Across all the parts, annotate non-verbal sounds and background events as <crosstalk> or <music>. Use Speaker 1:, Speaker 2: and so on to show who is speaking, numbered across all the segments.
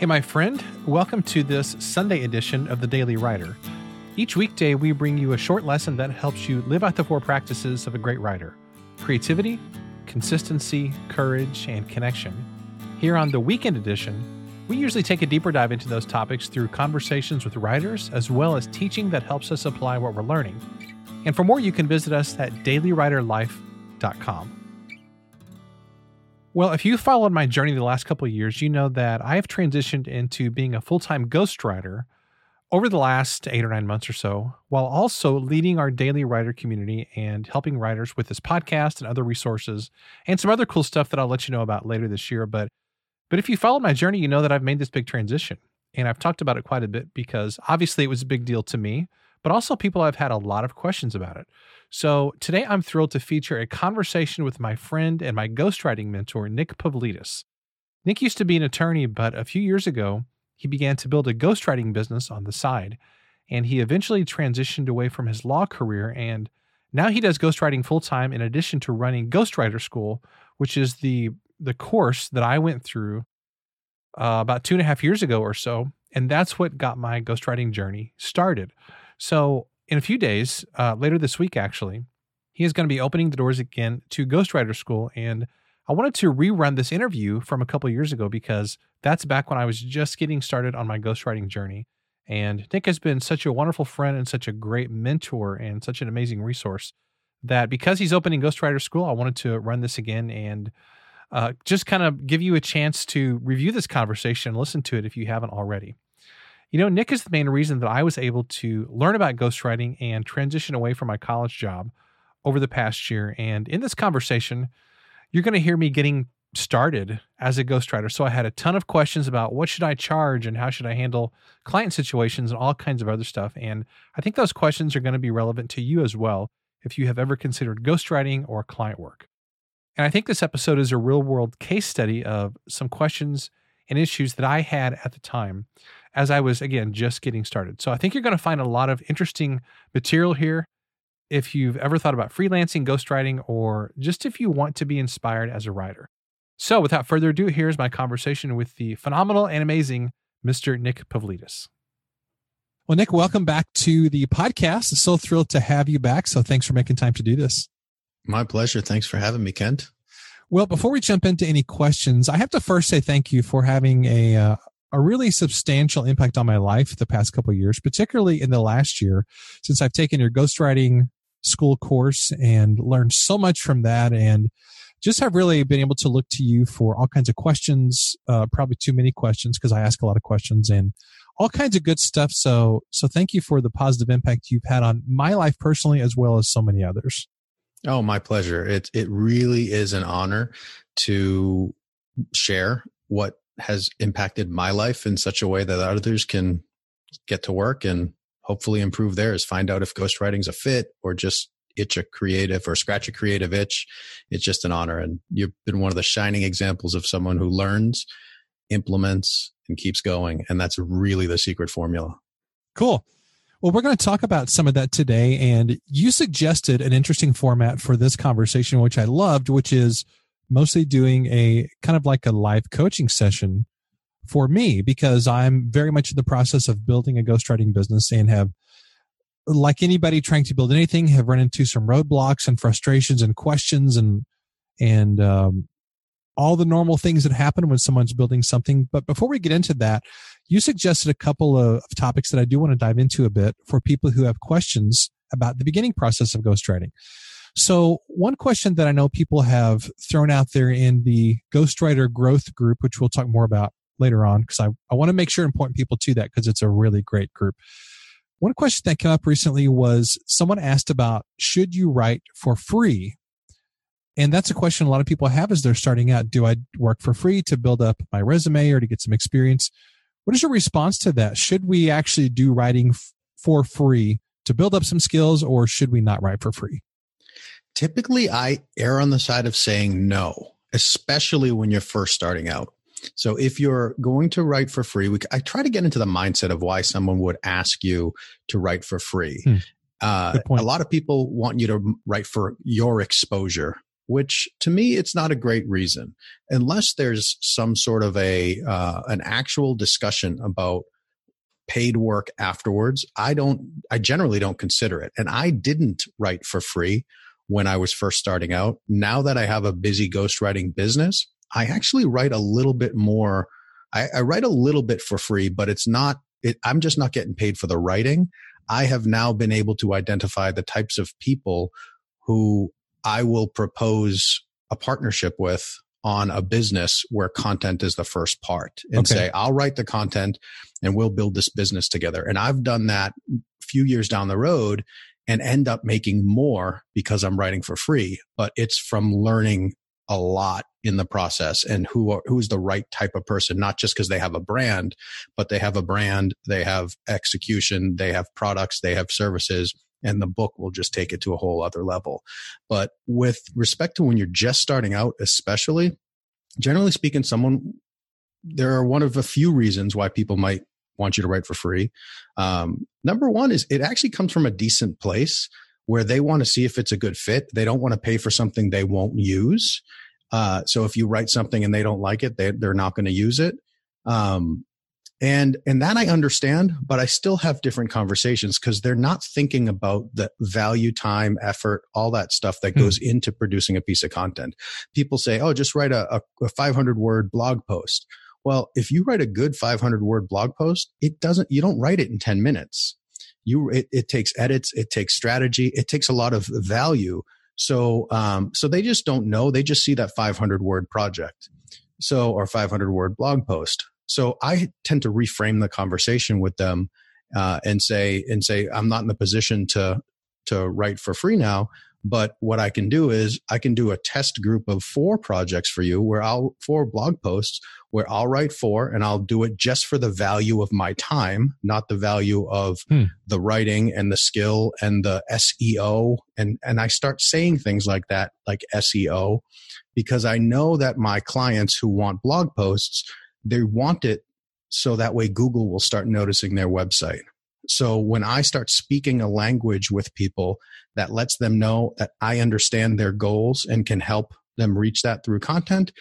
Speaker 1: Hey, my friend, welcome to this Sunday edition of the Daily Writer. Each weekday, we bring you a short lesson that helps you live out the four practices of a great writer creativity, consistency, courage, and connection. Here on the weekend edition, we usually take a deeper dive into those topics through conversations with writers as well as teaching that helps us apply what we're learning. And for more, you can visit us at dailywriterlife.com. Well, if you followed my journey the last couple of years, you know that I have transitioned into being a full time ghostwriter over the last eight or nine months or so, while also leading our daily writer community and helping writers with this podcast and other resources and some other cool stuff that I'll let you know about later this year. But but if you followed my journey, you know that I've made this big transition. And I've talked about it quite a bit because obviously it was a big deal to me, but also people have had a lot of questions about it. So today I'm thrilled to feature a conversation with my friend and my ghostwriting mentor, Nick Pavlidis. Nick used to be an attorney, but a few years ago, he began to build a ghostwriting business on the side. And he eventually transitioned away from his law career. And now he does ghostwriting full time in addition to running Ghostwriter School, which is the, the course that I went through uh, about two and a half years ago or so. And that's what got my ghostwriting journey started. So in a few days, uh, later this week, actually, he is going to be opening the doors again to Ghostwriter School. And I wanted to rerun this interview from a couple years ago because that's back when I was just getting started on my ghostwriting journey. And Nick has been such a wonderful friend and such a great mentor and such an amazing resource that because he's opening Ghostwriter School, I wanted to run this again and uh, just kind of give you a chance to review this conversation and listen to it if you haven't already. You know, Nick is the main reason that I was able to learn about ghostwriting and transition away from my college job over the past year. And in this conversation, you're going to hear me getting started as a ghostwriter. So I had a ton of questions about what should I charge and how should I handle client situations and all kinds of other stuff. And I think those questions are going to be relevant to you as well if you have ever considered ghostwriting or client work. And I think this episode is a real world case study of some questions and issues that I had at the time as I was, again, just getting started. So I think you're going to find a lot of interesting material here. If you've ever thought about freelancing, ghostwriting, or just if you want to be inspired as a writer. So without further ado, here's my conversation with the phenomenal and amazing Mr. Nick Pavlidis. Well, Nick, welcome back to the podcast. So thrilled to have you back. So thanks for making time to do this.
Speaker 2: My pleasure. Thanks for having me, Kent.
Speaker 1: Well, before we jump into any questions, I have to first say thank you for having a uh, a really substantial impact on my life the past couple years, particularly in the last year, since I've taken your ghostwriting school course and learned so much from that and just have really been able to look to you for all kinds of questions, uh, probably too many questions because I ask a lot of questions and all kinds of good stuff. So, so thank you for the positive impact you've had on my life personally, as well as so many others.
Speaker 2: Oh, my pleasure. It, it really is an honor to share what has impacted my life in such a way that others can get to work and hopefully improve theirs. Find out if ghostwriting's a fit or just itch a creative or scratch a creative itch. It's just an honor. And you've been one of the shining examples of someone who learns, implements, and keeps going. And that's really the secret formula.
Speaker 1: Cool. Well, we're going to talk about some of that today. And you suggested an interesting format for this conversation, which I loved, which is mostly doing a kind of like a live coaching session for me because I'm very much in the process of building a ghostwriting business and have like anybody trying to build anything have run into some roadblocks and frustrations and questions and and um, all the normal things that happen when someone's building something. But before we get into that you suggested a couple of topics that i do want to dive into a bit for people who have questions about the beginning process of ghostwriting so one question that I know people have thrown out there in the Ghostwriter Growth Group, which we'll talk more about later on, because I, I want to make sure and point people to that because it's a really great group. One question that came up recently was someone asked about should you write for free? And that's a question a lot of people have as they're starting out. Do I work for free to build up my resume or to get some experience? What is your response to that? Should we actually do writing f- for free to build up some skills or should we not write for free?
Speaker 2: Typically, I err on the side of saying no, especially when you're first starting out. So if you're going to write for free, we, I try to get into the mindset of why someone would ask you to write for free. Hmm. Uh, a lot of people want you to write for your exposure, which to me it's not a great reason unless there's some sort of a uh, an actual discussion about paid work afterwards. I don't. I generally don't consider it, and I didn't write for free when I was first starting out. Now that I have a busy ghostwriting business, I actually write a little bit more. I, I write a little bit for free, but it's not. It, I'm just not getting paid for the writing. I have now been able to identify the types of people who I will propose a partnership with on a business where content is the first part and okay. say, I'll write the content and we'll build this business together. And I've done that a few years down the road and end up making more because I'm writing for free, but it's from learning a lot in the process and who are, who's the right type of person, not just because they have a brand, but they have a brand, they have execution, they have products, they have services, and the book will just take it to a whole other level. But with respect to when you're just starting out, especially, generally speaking, someone, there are one of a few reasons why people might want you to write for free. Um, number one is it actually comes from a decent place where they want to see if it's a good fit. They don't want to pay for something they won't use. Uh, so if you write something and they don't like it, they, they're not going to use it. Um, and and that I understand, but I still have different conversations because they're not thinking about the value, time, effort, all that stuff that goes hmm. into producing a piece of content. People say, "Oh, just write a, a, a 500 word blog post." Well, if you write a good 500 word blog post, it doesn't. You don't write it in 10 minutes. You it, it takes edits it takes strategy it takes a lot of value. So um, so they just don't know. They just see that 500 word project so or 500 word blog post. So i tend to reframe the conversation with them uh, and say and say i'm not in the position to to write for free now but what I can do is I can do a test group of four projects for you where I'll, four blog posts where I'll write four and I'll do it just for the value of my time, not the value of hmm. the writing and the skill and the SEO. And, and I start saying things like that, like SEO, because I know that my clients who want blog posts, they want it so that way Google will start noticing their website. So when I start speaking a language with people that lets them know that I understand their goals and can help them reach that through content,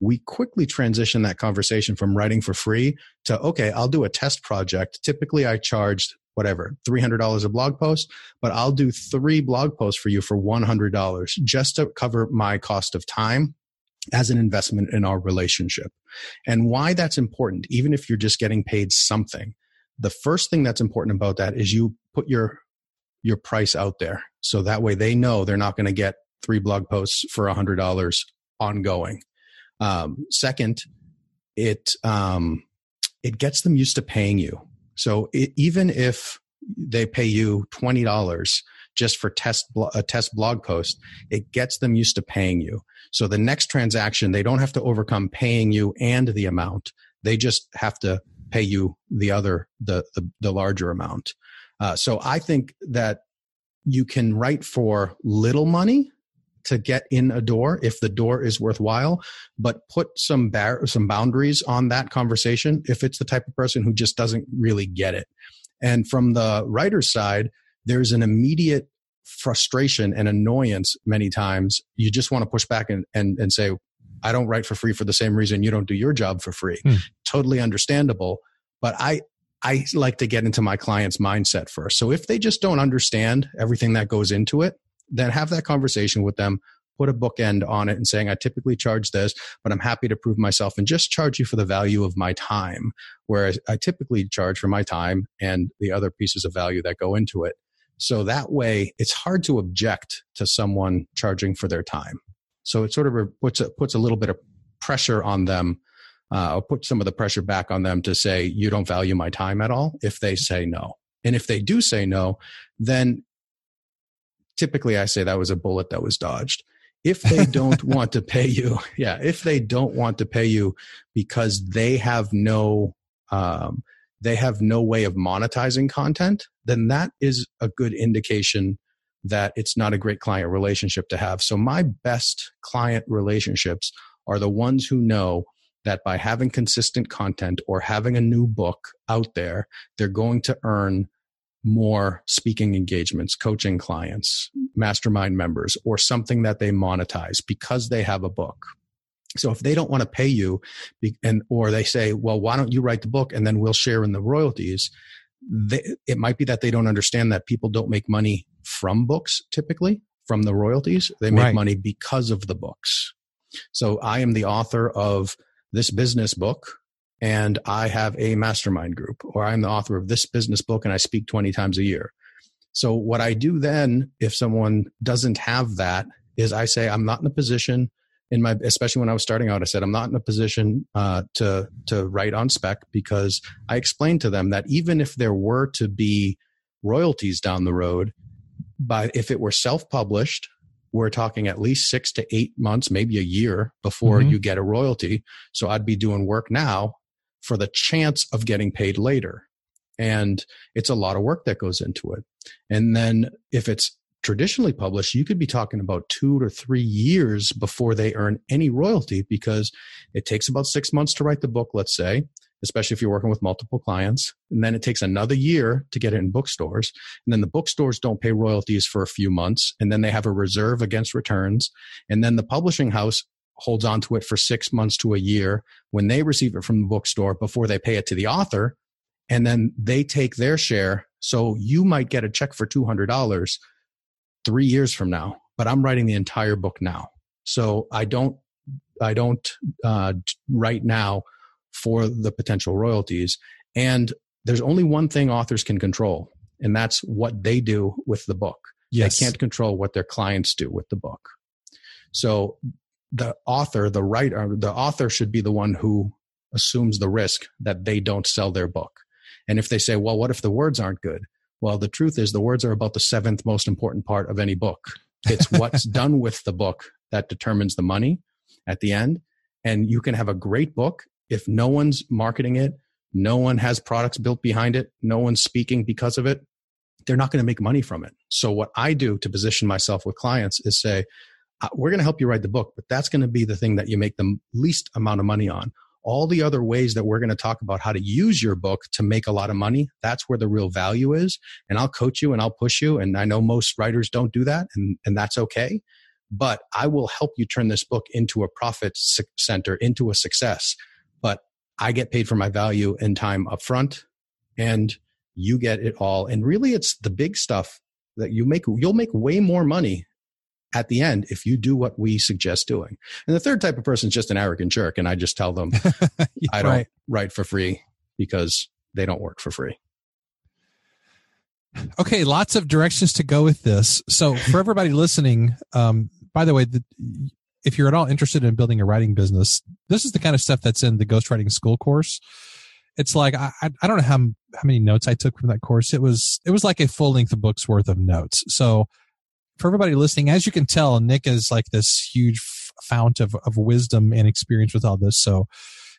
Speaker 2: we quickly transition that conversation from writing for free to, okay, I'll do a test project. Typically I charged whatever, $300 a blog post, but I'll do three blog posts for you for $100 just to cover my cost of time as an investment in our relationship. And why that's important, even if you're just getting paid something, the first thing that's important about that is you put your your price out there. So that way they know they're not going to get three blog posts for a hundred dollars ongoing. Um, second it um, it gets them used to paying you. So it, even if they pay you twenty dollars just for test a test blog post it gets them used to paying you. So the next transaction they don't have to overcome paying you and the amount. They just have to pay you the other the the, the larger amount. Uh, so I think that you can write for little money to get in a door if the door is worthwhile, but put some bar- some boundaries on that conversation if it's the type of person who just doesn't really get it. And from the writer's side, there's an immediate frustration and annoyance many times. You just want to push back and, and, and say, I don't write for free for the same reason you don't do your job for free. Hmm. Totally understandable. But I, I like to get into my client's mindset first. So if they just don't understand everything that goes into it, then have that conversation with them, put a bookend on it and saying, I typically charge this, but I'm happy to prove myself and just charge you for the value of my time. Whereas I typically charge for my time and the other pieces of value that go into it. So that way it's hard to object to someone charging for their time. So it sort of puts a, puts a little bit of pressure on them, uh, or put some of the pressure back on them to say, you don't value my time at all if they say no. And if they do say no, then typically I say that was a bullet that was dodged. If they <laughs> don't want to pay you, yeah, if they don't want to pay you because they have no, um, they have no way of monetizing content, then that is a good indication that it's not a great client relationship to have. So my best client relationships are the ones who know that by having consistent content or having a new book out there, they're going to earn more speaking engagements, coaching clients, mastermind members, or something that they monetize because they have a book. So if they don't want to pay you and or they say, well, why don't you write the book and then we'll share in the royalties? They, it might be that they don't understand that people don't make money from books typically from the royalties. They make right. money because of the books. So I am the author of this business book and I have a mastermind group or I'm the author of this business book and I speak 20 times a year. So what I do then if someone doesn't have that is I say I'm not in a position in my especially when I was starting out, I said I'm not in a position uh, to to write on spec because I explained to them that even if there were to be royalties down the road, by if it were self published, we're talking at least six to eight months, maybe a year before mm-hmm. you get a royalty. So I'd be doing work now for the chance of getting paid later. And it's a lot of work that goes into it. And then if it's traditionally published, you could be talking about two to three years before they earn any royalty because it takes about six months to write the book, let's say, especially if you're working with multiple clients. And then it takes another year to get it in bookstores. And then the bookstores don't pay royalties for a few months. And then they have a reserve against returns. And then the publishing house holds on to it for six months to a year when they receive it from the bookstore before they pay it to the author. And then they take their share. So you might get a check for $200 three years from now, but I'm writing the entire book now. So I don't, I don't uh, write now for the potential royalties. And there's only one thing authors can control, and that's what they do with the book. Yes. They can't control what their clients do with the book. So the author, the writer, the author should be the one who assumes the risk that they don't sell their book. And if they say, well, what if the words aren't good? Well, the truth is, the words are about the seventh most important part of any book. It's what's <laughs> done with the book that determines the money at the end. And you can have a great book if no one's marketing it, no one has products built behind it, no one's speaking because of it, they're not going to make money from it. So, what I do to position myself with clients is say, uh, we're going to help you write the book, but that's going to be the thing that you make the least amount of money on all the other ways that we're going to talk about how to use your book to make a lot of money, that's where the real value is. And I'll coach you and I'll push you. And I know most writers don't do that, and, and that's okay. But I will help you turn this book into a profit center, into a success. But I get paid for my value and time up front, and you get it all. And really, it's the big stuff that you make. You'll make way more money at the end if you do what we suggest doing. And the third type of person is just an arrogant jerk. And I just tell them, <laughs> yeah, I don't right. write for free because they don't work for free.
Speaker 1: Okay, lots of directions to go with this. So, for everybody listening, um, by the way, the, if you're at all interested in building a writing business, this is the kind of stuff that's in the ghostwriting school course. It's like I, I don't know how how many notes I took from that course. It was it was like a full length of book's worth of notes. So for everybody listening, as you can tell, Nick is like this huge fount of, of wisdom and experience with all this. So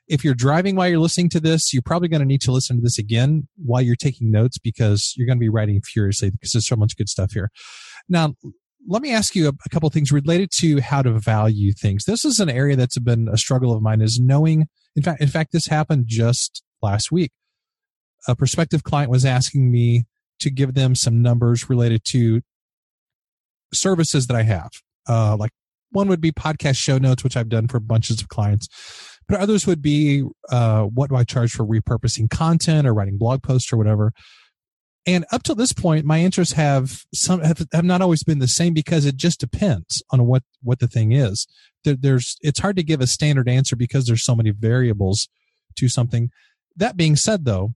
Speaker 1: if you're driving while you're listening to this, you're probably going to need to listen to this again while you're taking notes because you're going to be writing furiously because there's so much good stuff here. Now, let me ask you a, a couple things related to how to value things. This is an area that's been a struggle of mine is knowing, in fact, in fact, this happened just last week. A prospective client was asking me to give them some numbers related to services that I have. Uh, like one would be podcast show notes, which I've done for bunches of clients, but others would be uh, what do I charge for repurposing content or writing blog posts or whatever. And up to this point, my interests have some have, have not always been the same because it just depends on what what the thing is. There, there's it's hard to give a standard answer because there's so many variables to something. That being said, though,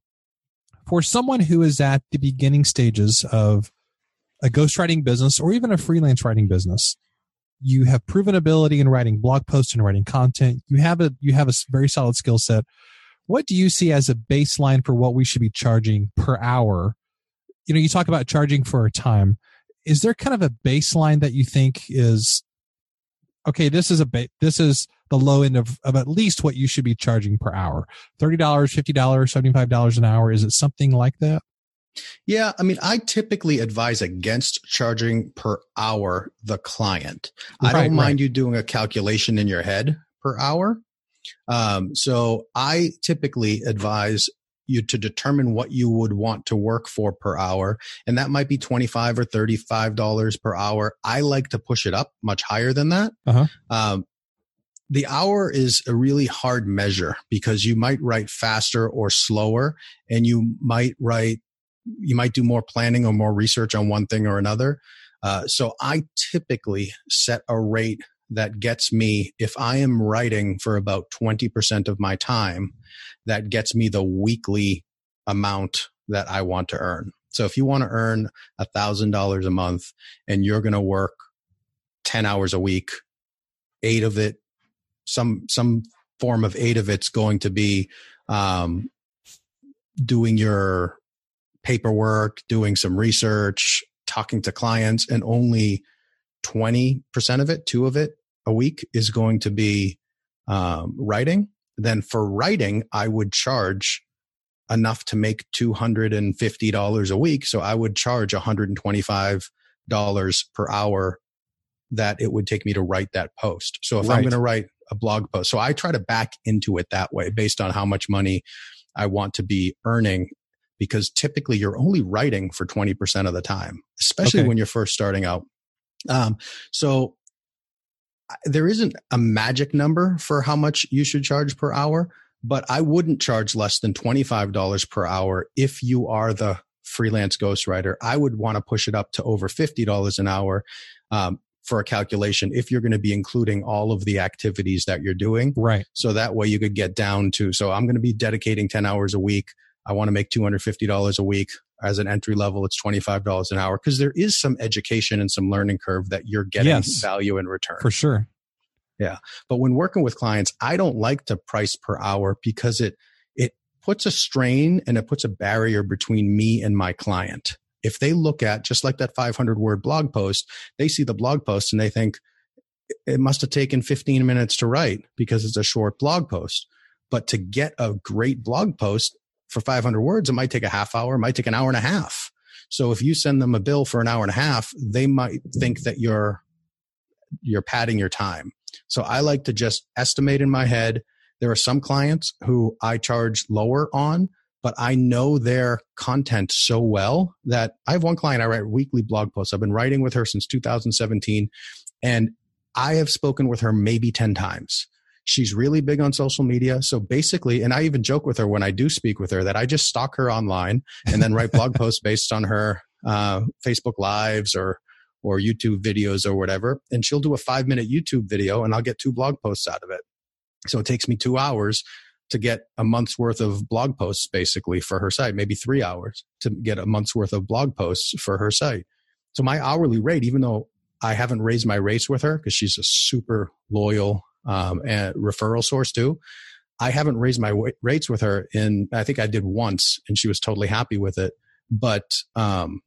Speaker 1: for someone who is at the beginning stages of a ghostwriting business or even a freelance writing business you have proven ability in writing blog posts and writing content. You have a you have a very solid skill set. What do you see as a baseline for what we should be charging per hour? You know you talk about charging for a time. Is there kind of a baseline that you think is okay this is a ba- this is the low end of, of at least what you should be charging per hour? $30 $50 $75 an hour? Is it something like that
Speaker 2: yeah, I mean, I typically advise against charging per hour the client. Right, I don't mind right. you doing a calculation in your head per hour. Um, so I typically advise you to determine what you would want to work for per hour. And that might be 25 or $35 per hour. I like to push it up much higher than that. Uh-huh. Um, the hour is a really hard measure because you might write faster or slower and you might write, you might do more planning or more research on one thing or another. Uh, so I typically set a rate that gets me, if I am writing for about 20% of my time, that gets me the weekly amount that I want to earn. So if you want to earn a thousand dollars a month and you're going to work 10 hours a week, eight of it, some, some form of eight of it's going to be, um, doing your paperwork, doing some research, talking to clients and only 20% of it, two of it a week is going to be um, writing, then for writing, I would charge enough to make $250 a week. So I would charge $125 per hour that it would take me to write that post. So if right. I'm going to write a blog post, so I try to back into it that way based on how much money I want to be earning because typically you're only writing for 20% of the time, especially okay. when you're first starting out. Um, so there isn't a magic number for how much you should charge per hour, but I wouldn't charge less than $25 per hour if you are the freelance ghostwriter. I would want to push it up to over $50 an hour. Um, for a calculation if you're going to be including all of the activities that you're doing.
Speaker 3: Right.
Speaker 2: So that way you could get down to, so I'm going to be dedicating 10 hours a week. I want to make $250 a week as an entry level. It's $25 an hour because there is some education and some learning curve that you're getting yes, value in return.
Speaker 3: For sure.
Speaker 2: Yeah. But when working with clients, I don't like to price per hour because it, it puts a strain and it puts a barrier between me and my client. If they look at just like that 500 word blog post, they see the blog post and they think it must have taken 15 minutes to write because it's a short blog post. But to get a great blog post for 500 words, it might take a half hour, it might take an hour and a half. So if you send them a bill for an hour and a half, they might think that you're you're padding your time. So I like to just estimate in my head. There are some clients who I charge lower on, but I know their content so well that I have one client I write weekly blog posts. I've been writing with her since 2017 and I have spoken with her maybe 10 times. She's really big on social media. So basically, and I even joke with her when I do speak with her that I just stalk her online and then write blog <laughs> posts based on her uh, Facebook lives or or YouTube videos or whatever. And she'll do a five minute YouTube video and I'll get two blog posts out of it. So it takes me two hours to get a month's worth of blog posts basically for her site, maybe three hours to get a month's worth of blog posts for her site. So my hourly rate, even though I haven't raised my rates with her because she's a super loyal um, and referral source too. I haven't raised my rates with her in, I think I did once and she was totally happy with it. But um,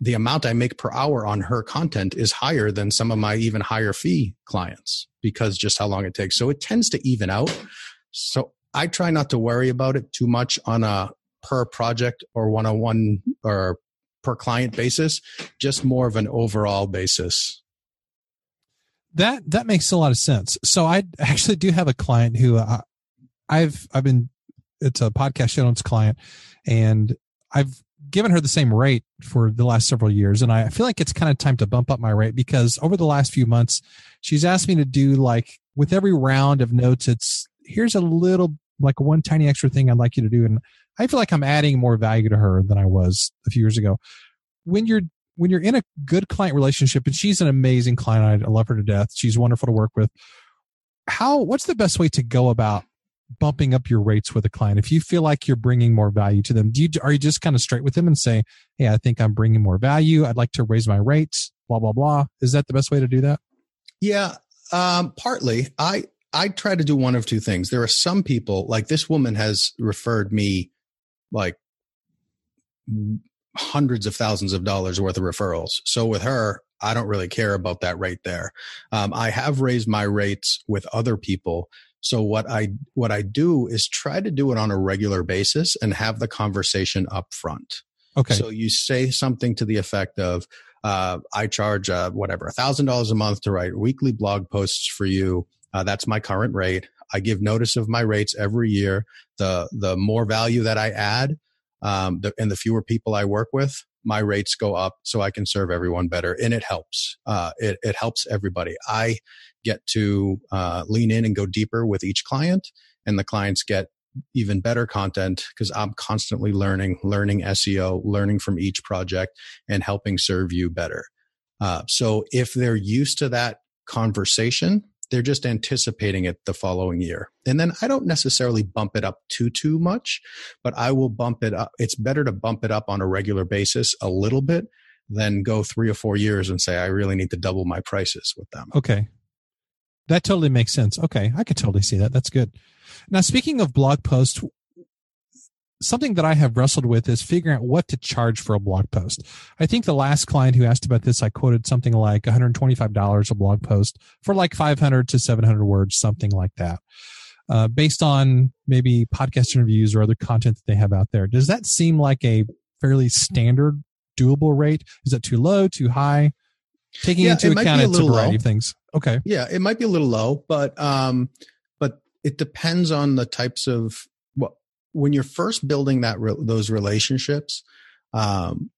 Speaker 2: the amount I make per hour on her content is higher than some of my even higher fee clients because just how long it takes. So it tends to even out. So I try not to worry about it too much on a per project or one on one or per client basis, just more of an overall basis.
Speaker 3: That that makes a lot of sense. So I actually do have a client who uh, I've I've been it's a podcast show notes client and I've given her the same rate for the last several years. And I feel like it's kind of time to bump up my rate because over the last few months, she's asked me to do like with every round of notes, it's here's a little like one tiny extra thing I'd like you to do. And I feel like I'm adding more value to her than I was a few years ago. When you're when you're in a good client relationship, and she's an amazing client, I love her to death. She's wonderful to work with. How what's the best way to go about bumping up your rates with a client? If you feel like you're bringing more value to them do you are you just kind of straight with them and say hey i think i'm bringing more value. I'd like to raise my rates blah blah blah. Is that the best way to do that?
Speaker 2: Yeah um, partly. I i try to do one of two things. There are some people like this woman has referred me like hundreds of thousands of dollars worth of referrals so with her i don't really care about that rate there um, i have raised my rates with other people so what I what I do is try to do it on a regular basis and have the conversation up front.
Speaker 3: Okay.
Speaker 2: So you say something to the effect of, uh, "I charge uh, whatever a thousand dollars a month to write weekly blog posts for you. Uh, that's my current rate. I give notice of my rates every year. The the more value that I add, um, the, and the fewer people I work with, my rates go up so I can serve everyone better. And it helps. Uh, it, it helps everybody. I get to uh, lean in and go deeper with each client, and the clients get even better content because I'm constantly learning, learning SEO, learning from each project, and helping serve you better. Uh, so if they're used to that conversation, they're just anticipating it the following year. And then I don't necessarily bump it up too, too much, but I will bump it up. It's better to bump it up on a regular basis a little bit than go three or four years and say, I really need to double my prices with them.
Speaker 3: Okay. That totally makes sense. Okay. I could totally see that. That's good. Now, speaking of blog posts, something that I have wrestled with is figuring out what to charge for a blog post. I think the last client who asked about this, I quoted something like $125 a blog post for like 500 to 700 words, something like that. Uh, based on maybe podcast interviews or other content that they have out there. Does that seem like a fairly standard, doable rate? Is that too low, too high? Taking yeah, into it account it's a variety low. of things. Okay.
Speaker 2: Yeah, it might be a little low, but um, but it depends on the types of when you're first building that re- those relationships, um,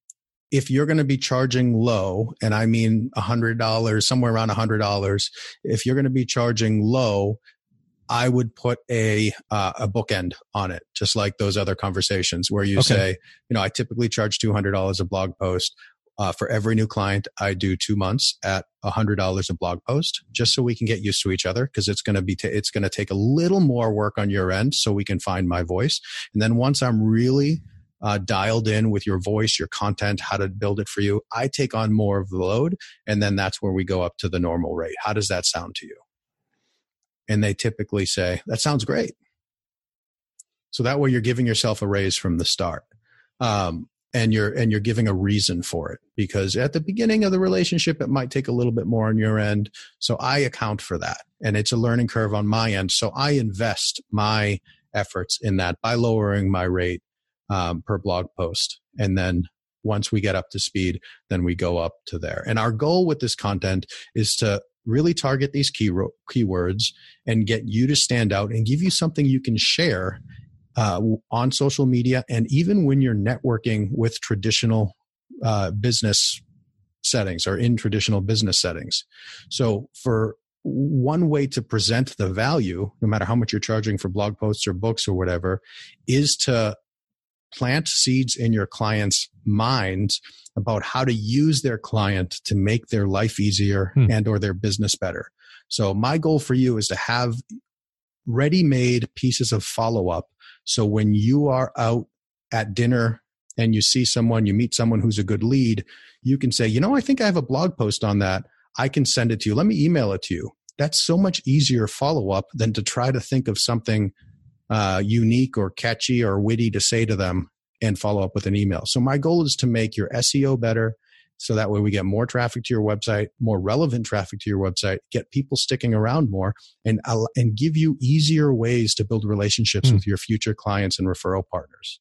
Speaker 2: if you're going to be charging low, and I mean a hundred dollars, somewhere around a hundred dollars, if you're going to be charging low, I would put a uh, a bookend on it, just like those other conversations where you okay. say, you know, I typically charge two hundred dollars a blog post. Uh, for every new client, I do two months at a $100 a blog post just so we can get used to each other because it's going to be, t- it's going to take a little more work on your end so we can find my voice. And then once I'm really uh, dialed in with your voice, your content, how to build it for you, I take on more of the load. And then that's where we go up to the normal rate. How does that sound to you? And they typically say, that sounds great. So that way you're giving yourself a raise from the start. Um, and you're and you're giving a reason for it because at the beginning of the relationship it might take a little bit more on your end. So i account for that and it's a learning curve on my end. So i invest my efforts in that by lowering my rate um, per blog post. And then once we get up to speed then we go up to there. And our goal with this content is to really target these key keywords and get you to stand out and give you something you can share uh, on social media and even when you're networking with traditional uh, business settings or in traditional business settings. So for one way to present the value, no matter how much you're charging for blog posts or books or whatever, is to plant seeds in your client's minds about how to use their client to make their life easier hmm. and or their business better. So my goal for you is to have ready-made pieces of follow-up so when you are out at dinner and you see someone, you meet someone who's a good lead, you can say, you know, I think I have a blog post on that. I can send it to you. Let me email it to you. That's so much easier follow up than to try to think of something uh, unique or catchy or witty to say to them and follow up with an email. So my goal is to make your SEO better, so that way we get more traffic to your website, more relevant traffic to your website, get people sticking around more, and and give you easier ways to build relationships mm. with your future clients and referral partners.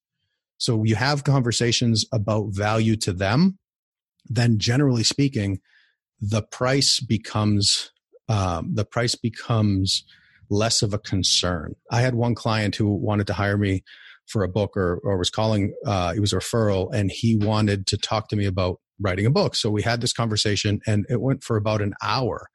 Speaker 2: So you have conversations about value to them, then generally speaking, the price becomes um, the price becomes less of a concern. I had one client who wanted to hire me for a book or, or was calling, uh, it was a referral, and he wanted to talk to me about writing a book. So we had this conversation and it went for about an hour.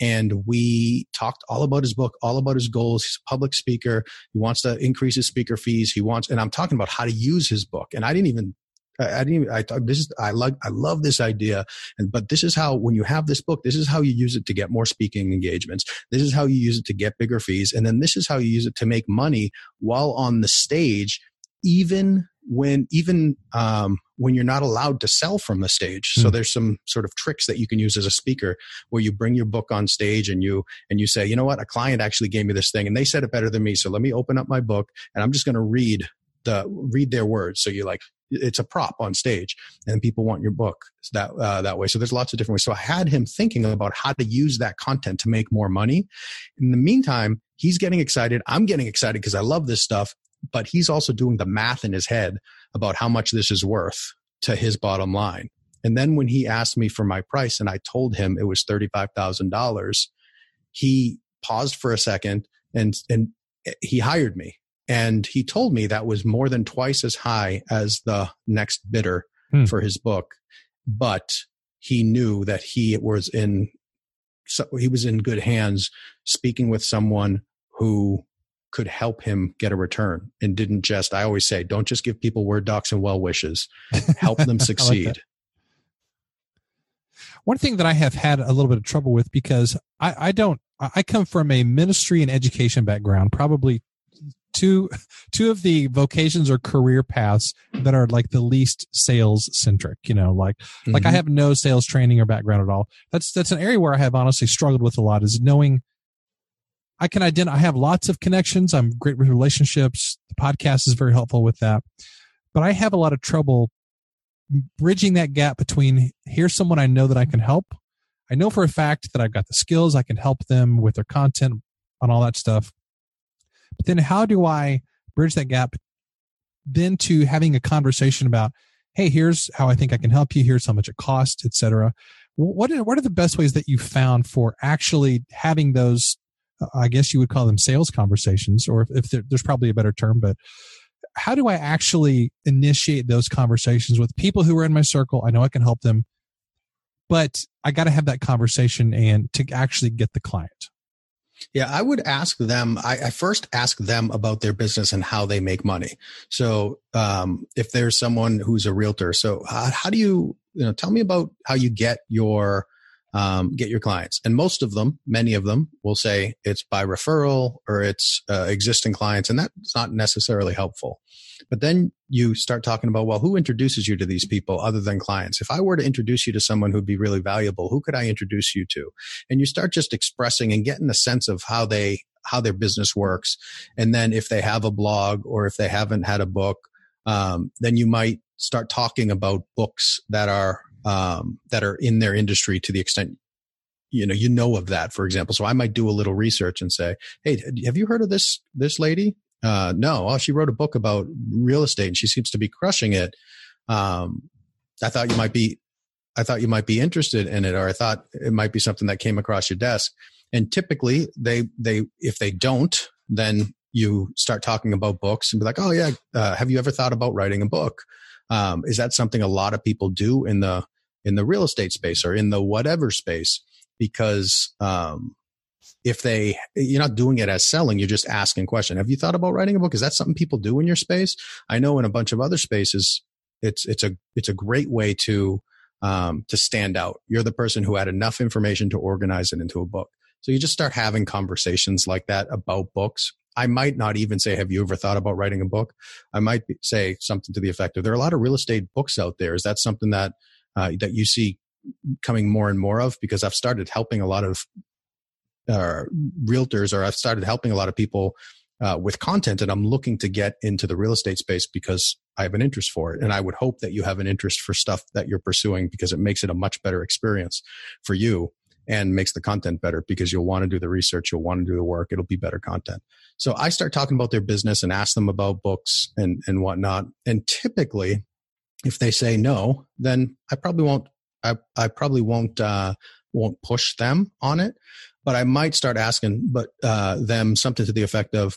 Speaker 2: And we talked all about his book, all about his goals. He's a public speaker. He wants to increase his speaker fees. He wants, and I'm talking about how to use his book. And I didn't even I didn't even, I thought this is, I like, I love this idea. And, but this is how, when you have this book, this is how you use it to get more speaking engagements. This is how you use it to get bigger fees. And then this is how you use it to make money while on the stage, even when even um, when you're not allowed to sell from the stage. So hmm. there's some sort of tricks that you can use as a speaker where you bring your book on stage and you and you say, you know what, a client actually gave me this thing and they said it better than me. So let me open up my book and I'm just going to read the read their words. So you like it's a prop on stage and people want your book that uh, that way. So there's lots of different ways. So I had him thinking about how to use that content to make more money. In the meantime, he's getting excited. I'm getting excited because I love this stuff but he's also doing the math in his head about how much this is worth to his bottom line. And then when he asked me for my price and I told him it was $35,000, he paused for a second and and he hired me and he told me that was more than twice as high as the next bidder hmm. for his book but he knew that he was in so he was in good hands speaking with someone who could help him get a return and didn't just i always say don't just give people word docs and well wishes help them <laughs> succeed like
Speaker 1: one thing that i have had a little bit of trouble with because i, I don't i come from a ministry and education background probably two two of the vocations or career paths that are like the least sales centric you know like mm-hmm. like i mm-hmm. have no sales training or background at all that's that's an area where i have honestly struggled with a lot is knowing i can identify i have lots of connections i'm great with relationships the podcast is very helpful with that but i have a lot of trouble bridging that gap between here's someone i know that i can help i know for a fact that i've got the skills i can help them with their content on all that stuff but then how do I bridge that gap then to having a conversation about, hey, here's how I think I can help you. Here's how much it costs, etc. What are, what are the best ways that you found for actually having those? I guess you would call them sales conversations, or if, if there, there's probably a better term, but how do I actually initiate those conversations with people who are in my circle? I know I can help them, but I got to have that conversation and to actually get the client.
Speaker 2: Yeah, I would ask them. I, I, first ask them about their business and how they make money. So, um, if there's someone who's a realtor, so how, how do you, you know, tell me about how you get your um, get your clients. And most of them, many of them, will say it's by referral or it's uh, existing clients, and that's not necessarily helpful. But then you start talking about, well, who introduces you to these people other than clients? If I were to introduce you to someone who'd be really valuable, who could I introduce you to? And you start just expressing and getting a sense of how they how their business works. And then if they have a blog or if they haven't had a book, um, then you might start talking about books that are um, that are in their industry to the extent you know you know of that for example. So i might do a little research and say hey have you heard of this this lady? Uh, no. Oh she wrote a book about real estate and she seems to be crushing it. Um, i thought you might be i thought you might be interested in it or i thought it might be something that came across your desk. And typically they they if they don't then you start talking about books and be like oh yeah uh, have you ever thought about writing a book? Um, is that something a lot of people do in the in the real estate space or in the whatever space because um, if they you're not doing it as selling you're just asking question. Have you thought about writing a book? Is that something people do in your space? I know in a bunch of other spaces it's it's a it's a great way to um, to stand out. You're the person who had enough information to organize it into a book. So you just start having conversations like that about books. I might not even say, have you ever thought about writing a book? I might say something to the effect of, there are a lot of real estate books out there. Is that something that uh, that you see coming more and more of because I've started helping a lot of uh, realtors or I've started helping a lot of people uh, with content and I'm looking to get into the real estate space because I have an interest for it. And I would hope that you have an interest for stuff that you're pursuing because it makes it a much better experience for you and makes the content better because you'll want to do the research, you'll want to do the work, it'll be better content. So I start talking about their business and ask them about books and, and whatnot. And typically if they say no, then I probably won't. I, I probably won't uh, won't push them on it, but I might start asking, but uh, them something to the effect of,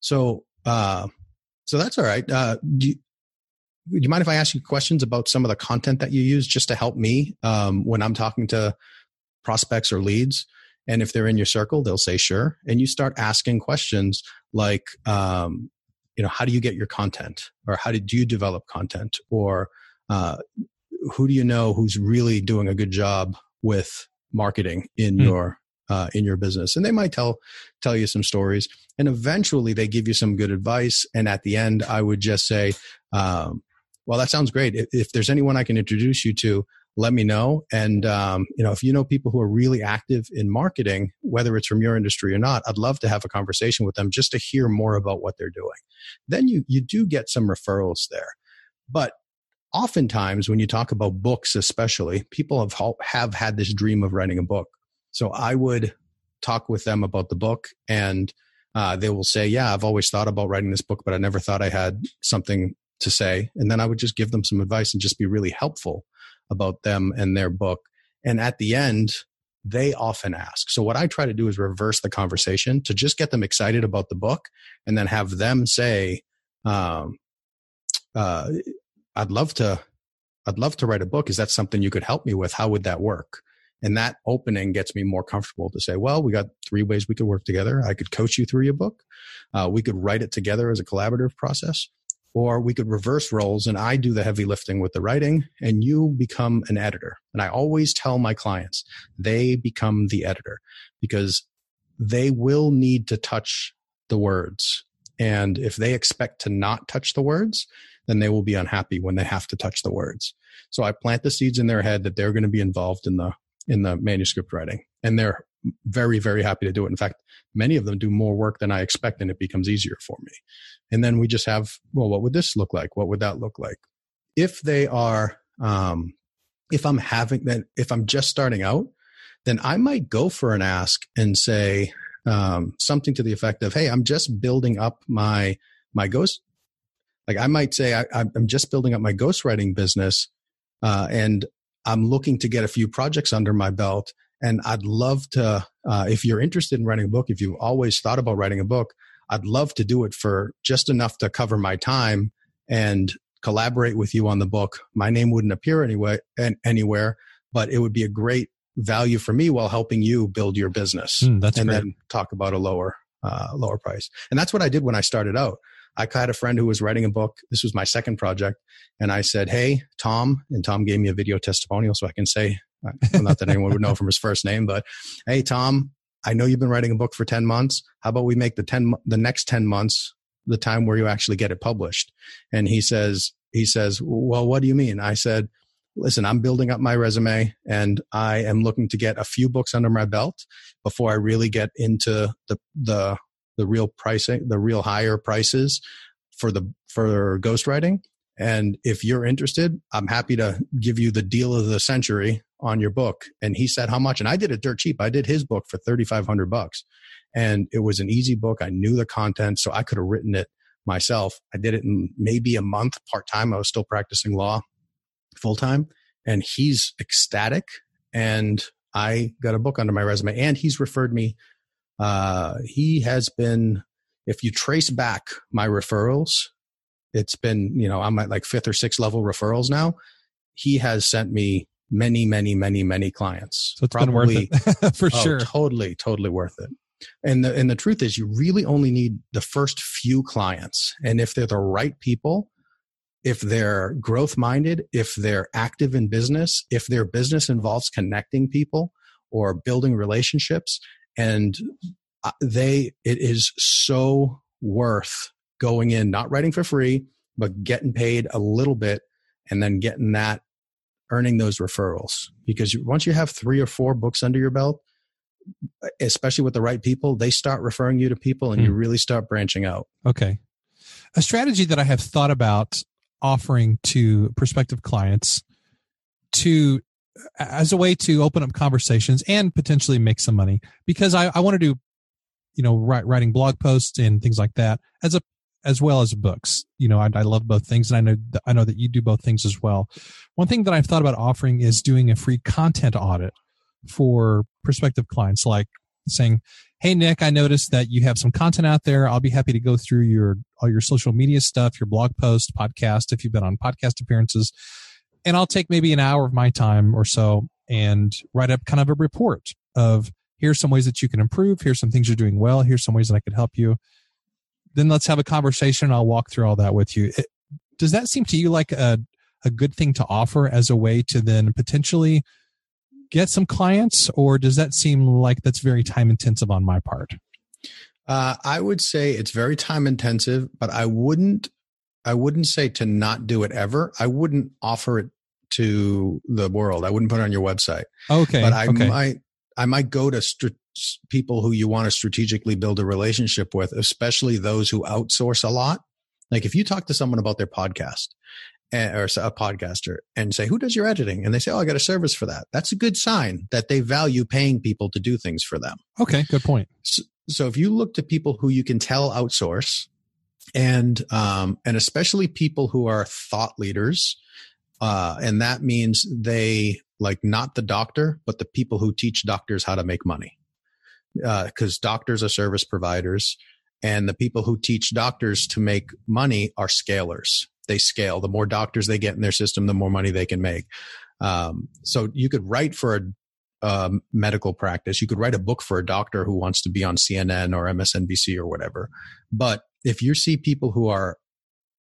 Speaker 2: so uh, so that's all right. Uh, do you, do you mind if I ask you questions about some of the content that you use just to help me um, when I'm talking to prospects or leads? And if they're in your circle, they'll say sure. And you start asking questions like, um, you know how do you get your content? Or how did do you develop content? Or uh, who do you know who's really doing a good job with marketing in mm. your uh, in your business? And they might tell tell you some stories. And eventually they give you some good advice. And at the end i would just say um, well that sounds great. If, if, there's anyone i can introduce you to let me know. And, um, you know, if you know people who are really active in marketing, whether it's from your industry or not, I'd love to have a conversation with them just to hear more about what they're doing. Then you, you do get some referrals there. But oftentimes when you talk about books, especially people have, have had this dream of writing a book. So I would talk with them about the book and uh, they will say, yeah, I've always thought about writing this book, but I never thought I had something to say. And then I would just give them some advice and just be really helpful about them and their book. And at the end, they often ask. So what I try to do is reverse the conversation to just get them excited about the book and then have them say, um, uh, I'd love to, I'd love to write a book. Is that something you could help me with? How would that work? And that opening gets me more comfortable to say, well, we got three ways we could work together. I could coach you through your book. Uh, we could write it together as a collaborative process or we could reverse roles and I do the heavy lifting with the writing and you become an editor. And I always tell my clients they become the editor because they will need to touch the words. And if they expect to not touch the words, then they will be unhappy when they have to touch the words. So I plant the seeds in their head that they're going to be involved in the in the manuscript writing. And they're very, very happy to do it. In fact, many of them do more work than I expect and it becomes easier for me. And then we just have, well, what would this look like? What would that look like? If they are, um, if I'm having that, if I'm just starting out, then I might go for an ask and say um, something to the effect of, "Hey, I'm just building up my my ghost." Like I might say, I, am just building up my ghostwriting business, uh, and I'm looking to get a few projects under my belt. And I'd love to, uh, if you're interested in writing a book, if you've always thought about writing a book, I'd love to do it for just enough to cover my time and collaborate with you on the book. My name wouldn't appear anyway, anywhere, but it would be a great value for me while helping you build your business.
Speaker 1: Mm, that's
Speaker 2: and
Speaker 1: great.
Speaker 2: then talk about a lower, uh, lower price. And that's what I did when I started out. I had a friend who was writing a book. This was my second project. And I said, Hey, Tom, and Tom gave me a video testimonial so I can say, uh, well, not that anyone would know from his first name, but Hey, Tom, I know you've been writing a book for 10 months. How about we make the 10, the next 10 months the time where you actually get it published? And he says, he says, well, what do you mean? I said, listen, I'm building up my resume and I am looking to get a few books under my belt before I really get into the, the, the real pricing, the real higher prices for the, for ghostwriting. And if you're interested, I'm happy to give you the deal of the century on your book. And he said, how much? And I did it dirt cheap. I did his book for 3,500 bucks and it was an easy book. I knew the content, so I could have written it myself. I did it in maybe a month part time. I was still practicing law full time and he's ecstatic. And I got a book under my resume and he's referred me. Uh, he has been, if you trace back my referrals, it's been, you know, I'm at like fifth or sixth level referrals now. He has sent me many, many, many, many clients.
Speaker 1: So it's Probably, been worth it <laughs> for
Speaker 2: oh,
Speaker 1: sure.
Speaker 2: Totally, totally worth it. And the, and the truth is you really only need the first few clients. And if they're the right people, if they're growth minded, if they're active in business, if their business involves connecting people or building relationships and uh, they, it is so worth going in, not writing for free, but getting paid a little bit and then getting that earning those referrals because once you have three or four books under your belt especially with the right people they start referring you to people and mm. you hmm. really start branching out
Speaker 1: okay a strategy that i have thought about offering to prospective clients to as a way to open up conversations and potentially make some money because i, I want to do you know write, writing blog posts and things like that as a as well as books. You know, I, I love both things, and I know that, I know that you do both things as well. One thing that I've thought about offering is doing a free content audit for prospective clients, like saying, "Hey, Nick, I noticed that you have some content out there. I'll be happy to go through your all your social media stuff, your blog post, podcast, if you've been on podcast appearances, and I'll take maybe an hour of my time or so and write up kind of a report of." Here's some ways that you can improve. Here's some things you're doing well. Here's some ways that I could help you then let's have a conversation. I'll walk through all that with you. It, does that seem to you like a, a good thing to offer as a way to then potentially get some clients, or does that seem like that's very time intensive on my part?
Speaker 2: Uh, I would say it's very time intensive, but I wouldn't. I wouldn't say to not do it ever. I wouldn't offer it to the world. I wouldn't put it on your website.
Speaker 1: Okay,
Speaker 2: but I
Speaker 1: okay.
Speaker 2: might. I might go to st- people who you want to strategically build a relationship with, especially those who outsource a lot. Like if you talk to someone about their podcast eh, or a podcaster and say, who does your editing? And they say, oh, I got a service for that. That's a good sign that they value paying people to do things for them.
Speaker 1: Okay. Good point.
Speaker 2: So, so if you look to people who you can tell outsource and, um, and especially people who are thought leaders, uh, and that means they like not the doctor, but the people who teach doctors how to make money. Uh, because uh, doctors are service providers, and the people who teach doctors to make money are scalers. They scale. The more doctors they get in their system, the more money they can make. Um, so you could write for a um, medical practice. You could write a book for a doctor who wants to be on CNN or MSNBC or whatever. But if you see people who are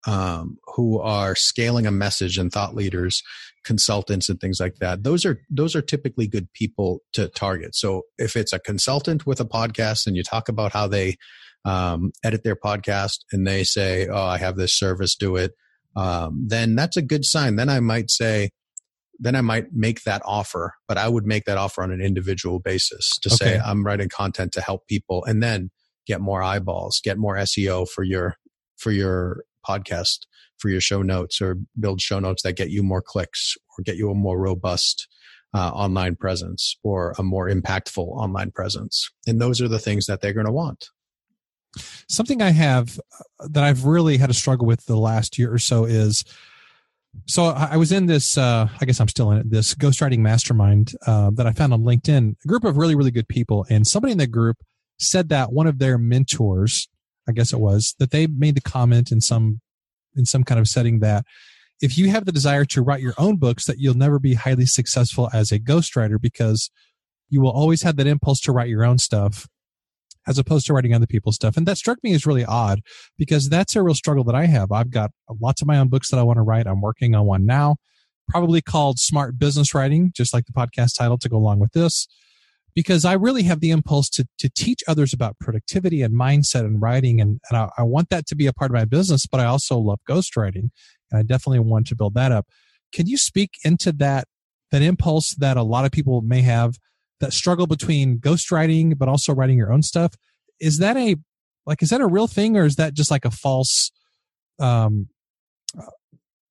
Speaker 2: um, who are scaling a message and thought leaders, consultants and things like that. Those are those are typically good people to target. So if it's a consultant with a podcast and you talk about how they um, edit their podcast and they say, "Oh, I have this service, do it," um, then that's a good sign. Then I might say, then I might make that offer, but I would make that offer on an individual basis to okay. say I'm writing content to help people, and then get more eyeballs, get more SEO for your for your podcast for your show notes or build show notes that get you more clicks or get you a more robust uh, online presence or a more impactful online presence. And those are the things that they're going to want.
Speaker 1: Something I have uh, that I've really had a struggle with the last year or so is so I was in this, uh, I guess I'm still in it, this ghostwriting mastermind uh, that I found on LinkedIn, a group of really, really good people. And somebody in the group said that one of their mentors I guess it was, that they made the comment in some in some kind of setting that if you have the desire to write your own books, that you'll never be highly successful as a ghostwriter because you will always have that impulse to write your own stuff as opposed to writing other people's stuff. And that struck me as really odd because that's a real struggle that I have. I've got lots of my own books that I want to write. I'm working on one now, probably called Smart Business Writing, just like the podcast title to go along with this because I really have the impulse to, to teach others about productivity and mindset and writing. And, and I, I want that to be a part of my business, but I also love ghostwriting and I definitely want to build that up. Can you speak into that, that impulse that a lot of people may have that struggle between ghostwriting, but also writing your own stuff? Is that a, like, is that a real thing or is that just like a false, um,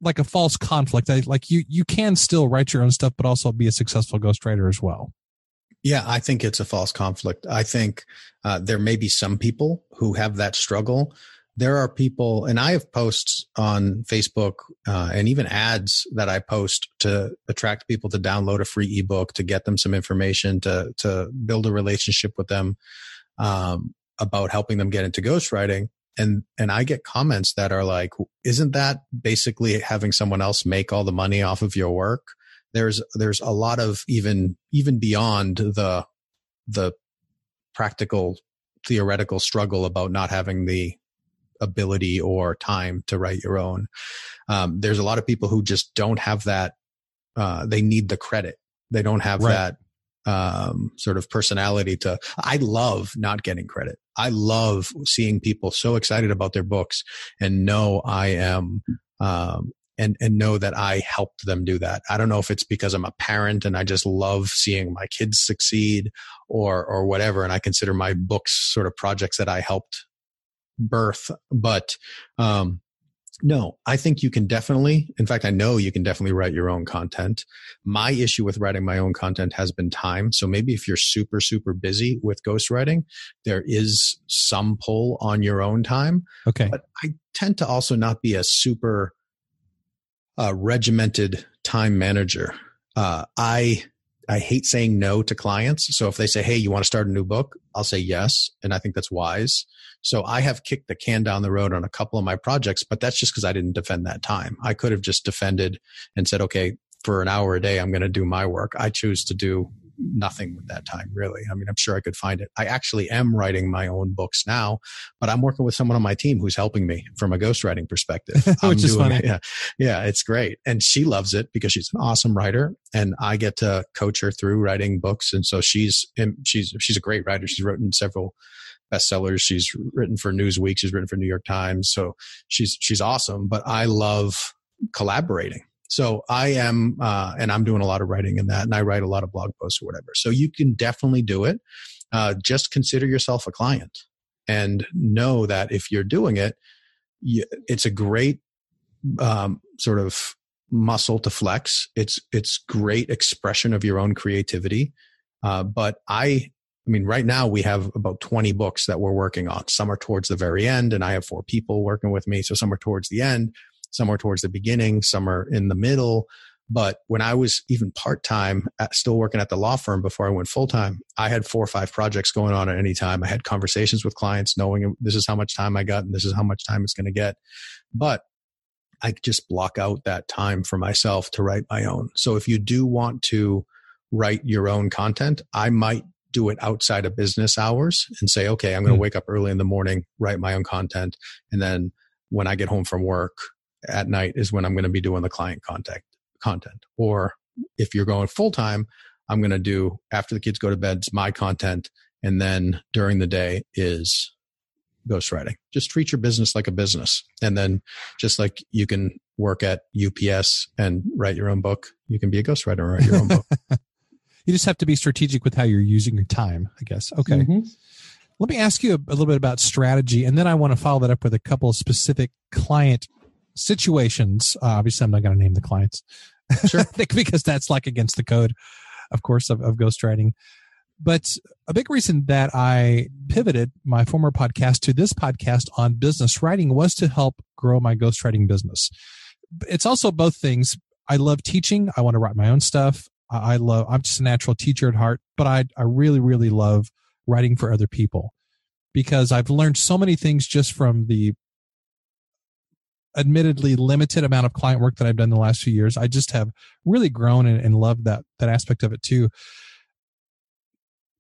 Speaker 1: like a false conflict? I, Like you, you can still write your own stuff, but also be a successful ghostwriter as well.
Speaker 2: Yeah, I think it's a false conflict. I think uh, there may be some people who have that struggle. There are people, and I have posts on Facebook uh, and even ads that I post to attract people to download a free ebook, to get them some information, to to build a relationship with them um, about helping them get into ghostwriting. And and I get comments that are like, "Isn't that basically having someone else make all the money off of your work?" There's there's a lot of even even beyond the the practical theoretical struggle about not having the ability or time to write your own. Um, there's a lot of people who just don't have that. Uh, they need the credit. They don't have right. that um, sort of personality to. I love not getting credit. I love seeing people so excited about their books and know I am um, and and know that I helped them do that. I don't know if it's because I'm a parent and I just love seeing my kids succeed or or whatever and I consider my books sort of projects that I helped birth but um no, I think you can definitely, in fact, I know you can definitely write your own content. My issue with writing my own content has been time. So maybe if you're super, super busy with ghostwriting, there is some pull on your own time.
Speaker 1: Okay.
Speaker 2: But I tend to also not be a super uh, regimented time manager. Uh, I I hate saying no to clients. So if they say, "Hey, you want to start a new book?" I'll say yes, and I think that's wise. So I have kicked the can down the road on a couple of my projects, but that's just because I didn't defend that time. I could have just defended and said, "Okay, for an hour a day, I'm going to do my work." I choose to do nothing with that time really. I mean i'm sure i could find it. I actually am writing my own books now but i'm working with someone on my team who's helping me from a ghostwriting perspective. <laughs>
Speaker 1: Which is funny.
Speaker 2: Yeah yeah it's great. And she loves it because she's an awesome writer and i get to coach her through writing books and so she's she's she's a great writer. She's written several bestsellers. She's written for newsweek. She's written for new york times. So she's she's awesome but i love collaborating so I am, uh, and I'm doing a lot of writing in that, and I write a lot of blog posts or whatever. So you can definitely do it. Uh, just consider yourself a client and know that if you're doing it, you, it's a great um, sort of muscle to flex. It's it's great expression of your own creativity. Uh, but I, I mean, right now we have about 20 books that we're working on. Some are towards the very end, and I have four people working with me. So some are towards the end some are towards the beginning, some are in the middle. But when I was even part time, still working at the law firm before I went full time, I had four or five projects going on at any time. I had conversations with clients knowing this is how much time I got and this is how much time it's going to get. But I just block out that time for myself to write my own. So if you do want to write your own content, I might do it outside of business hours and say, okay, I'm going to mm. wake up early in the morning, write my own content. And then when I get home from work at night is when I'm going to be doing the client contact content. Or if you're going full time, I'm going to do after the kids go to bed, my content. And then during the day is ghostwriting. Just treat your business like a business. And then just like you can work at UPS and write your own book, you can be a ghostwriter and write your own book. <laughs>
Speaker 1: you just have to be strategic with how you're using your time, I guess. Okay. Mm-hmm. Let me ask you a, a little bit about strategy, and then I want to follow that up with a couple of specific client situations. Uh, obviously, I'm not going to name the clients, sure. <laughs> because that's like against the code, of course, of, of ghostwriting. But a big reason that I pivoted my former podcast to this podcast on business writing was to help grow my ghostwriting business. It's also both things. I love teaching. I want to write my own stuff. I love, I'm just a natural teacher at heart, but I, I really, really love writing for other people because I've learned so many things just from the admittedly limited amount of client work that I've done the last few years. I just have really grown and, and loved that, that aspect of it too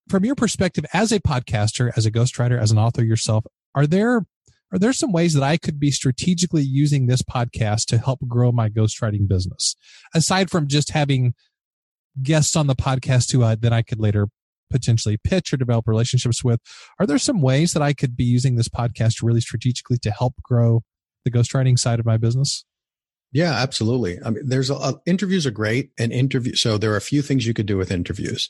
Speaker 1: from your perspective as a podcaster, as a ghostwriter, as an author yourself, are there are there some ways that I could be strategically using this podcast to help grow my ghostwriting business? Aside from just having guests on the podcast who I, that I could later potentially pitch or develop relationships with, are there some ways that I could be using this podcast really strategically to help grow the ghostwriting side of my business?
Speaker 2: Yeah, absolutely. I mean, there's a, a, interviews are great and interview. So there are a few things you could do with interviews.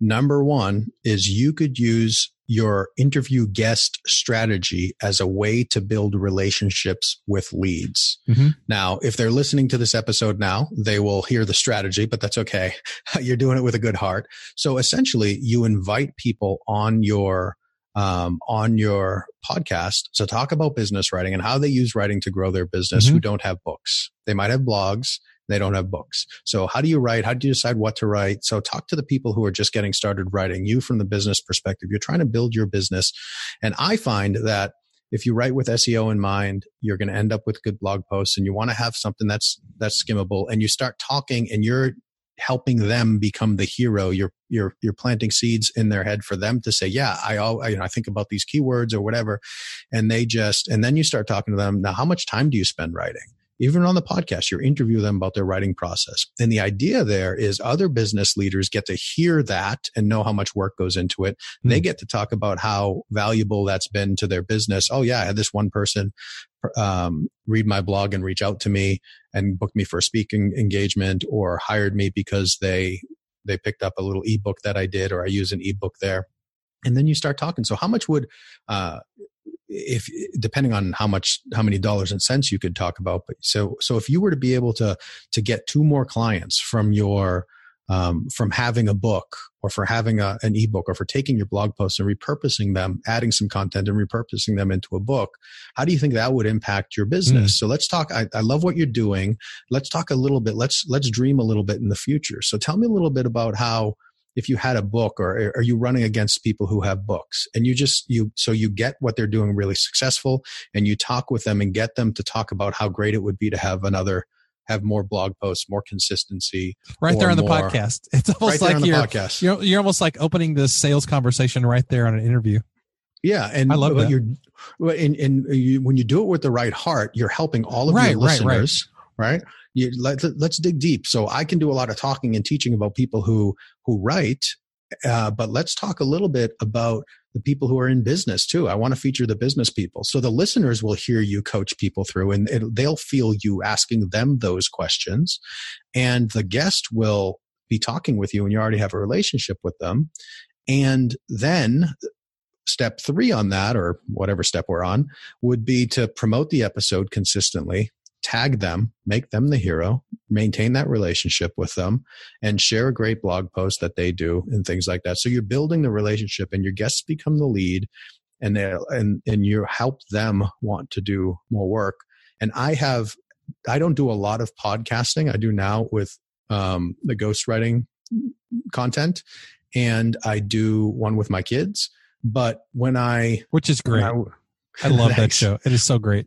Speaker 2: Number one is you could use your interview guest strategy as a way to build relationships with leads. Mm-hmm. Now, if they're listening to this episode now, they will hear the strategy, but that's okay. <laughs> You're doing it with a good heart. So essentially, you invite people on your um, on your podcast to talk about business writing and how they use writing to grow their business mm-hmm. who don't have books. They might have blogs they don't have books. So how do you write? How do you decide what to write? So talk to the people who are just getting started writing, you from the business perspective. You're trying to build your business. And I find that if you write with SEO in mind, you're going to end up with good blog posts and you want to have something that's, that's skimmable and you start talking and you're helping them become the hero. You're, you're, you're planting seeds in their head for them to say, yeah, I, I, you know, I think about these keywords or whatever. And they just, and then you start talking to them. Now, how much time do you spend writing? even on the podcast, You're interview them about their writing process. And the idea there is other business leaders get to hear that and know how much work goes into it. Mm. They get to talk about how valuable that's been to their business. Oh yeah, I had this one person um, read my blog and reach out to me and book me for a speaking engagement or hired me because they they picked up a little ebook that I did or I use an ebook there. And then you start talking. So how much would uh, if depending on how much how many dollars and cents you could talk about but so so if you were to be able to to get two more clients from your um, from having a book or for having a, an ebook or for taking your blog posts and repurposing them adding some content and repurposing them into a book how do you think that would impact your business? Mm. so let's talk I, I love what you're doing. Let's talk a little bit let's let's dream a little bit in the future. So tell me a little bit about how if you had a book or are you running against people who have books? And you just you so you get what they're doing really successful and you talk with them and get them to talk about how great it would be to have another have more blog posts, more consistency.
Speaker 1: Right there on the podcast. <laughs> It's almost right like you're, podcast. you're you're almost like opening the sales conversation right there on an interview.
Speaker 2: Yeah, and
Speaker 1: I love that.
Speaker 2: You're, and, and you, when you do it with the right heart, you're helping all of right, your listeners. Right, right. right? you, let, us dig deep. So I can do a lot of talking and teaching about people who who write, uh, but let's talk a little bit about the people who are in business too. I want to feature the business people, so the listeners will hear you coach people through, and it, they'll feel you asking them those questions, and the guest will be talking with you, and you already have a relationship with them, and then step three on that, or whatever step we're on, would be to promote the episode consistently tag them, make them the hero, maintain that relationship with them, and share a great blog post that they do and things like that. So you're building the relationship and your guests become the lead and they and and you help them want to do more work. And I have I don't do a lot of podcasting. I do now with um, the ghostwriting content, and I do one with my kids. But when I,
Speaker 1: which is great,
Speaker 2: I,
Speaker 1: I love that <laughs> show. It is so great.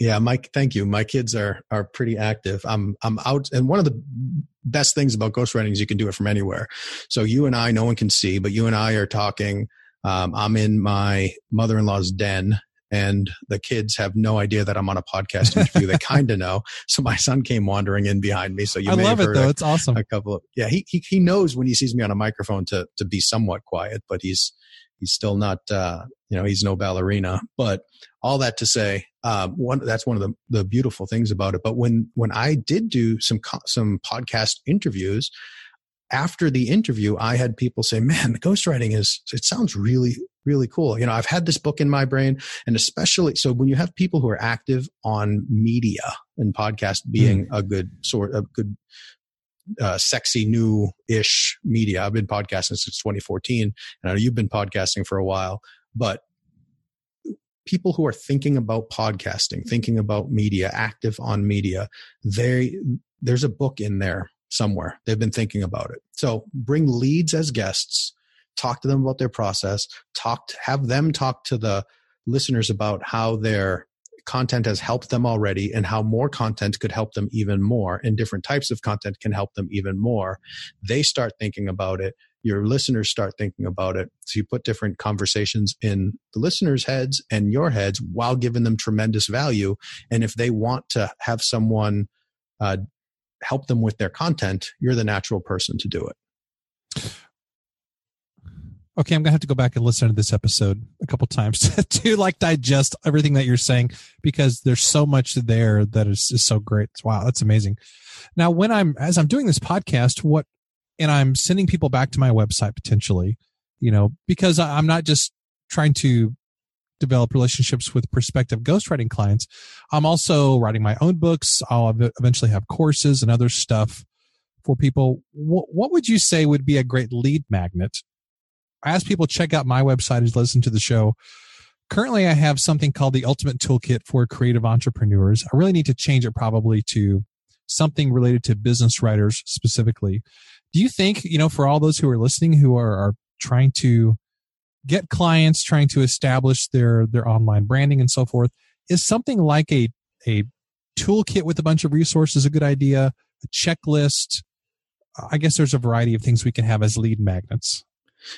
Speaker 2: Yeah, Mike, thank you. My kids are are pretty active. I'm I'm out and one of the best things about ghostwriting is you can do it from anywhere. So you and I, no one can see, but you and I are talking. Um, I'm in my mother-in-law's den and the kids have no idea that I'm on a podcast interview. they <laughs> kind of know. So my son came wandering in behind me. So you
Speaker 1: I love it though.
Speaker 2: A,
Speaker 1: it's awesome.
Speaker 2: A couple of yeah. He, he he knows when he sees me on a microphone to to be somewhat quiet, but he's he's still not uh, you know he's no ballerina. But all that to say, um, one that's one of the, the beautiful things about it. But when when I did do some some podcast interviews, after the interview, I had people say, "Man, the ghostwriting is it sounds really really cool." You know, I've had this book in my brain, and especially so when you have people who are active on media and podcast being mm. a good sort of good uh, sexy new ish media. I've been podcasting since 2014, and I know you've been podcasting for a while, but people who are thinking about podcasting, thinking about media, active on media, they there's a book in there somewhere. They've been thinking about it. So bring leads as guests, talk to them about their process, talk to, have them talk to the listeners about how their content has helped them already and how more content could help them even more and different types of content can help them even more. They start thinking about it your listeners start thinking about it. So you put different conversations in the listeners' heads and your heads while giving them tremendous value. And if they want to have someone uh, help them with their content, you're the natural person to do it.
Speaker 1: Okay, I'm gonna have to go back and listen to this episode a couple times to, <laughs> to like digest everything that you're saying because there's so much there that is, is so great. Wow, that's amazing. Now, when I'm as I'm doing this podcast, what and I'm sending people back to my website potentially, you know, because I'm not just trying to develop relationships with prospective ghostwriting clients. I'm also writing my own books. I'll eventually have courses and other stuff for people. What would you say would be a great lead magnet? I ask people check out my website and listen to the show. Currently, I have something called the Ultimate Toolkit for Creative Entrepreneurs. I really need to change it probably to something related to business writers specifically do you think you know for all those who are listening who are, are trying to get clients trying to establish their their online branding and so forth is something like a a toolkit with a bunch of resources a good idea a checklist? I guess there's a variety of things we can have as lead magnets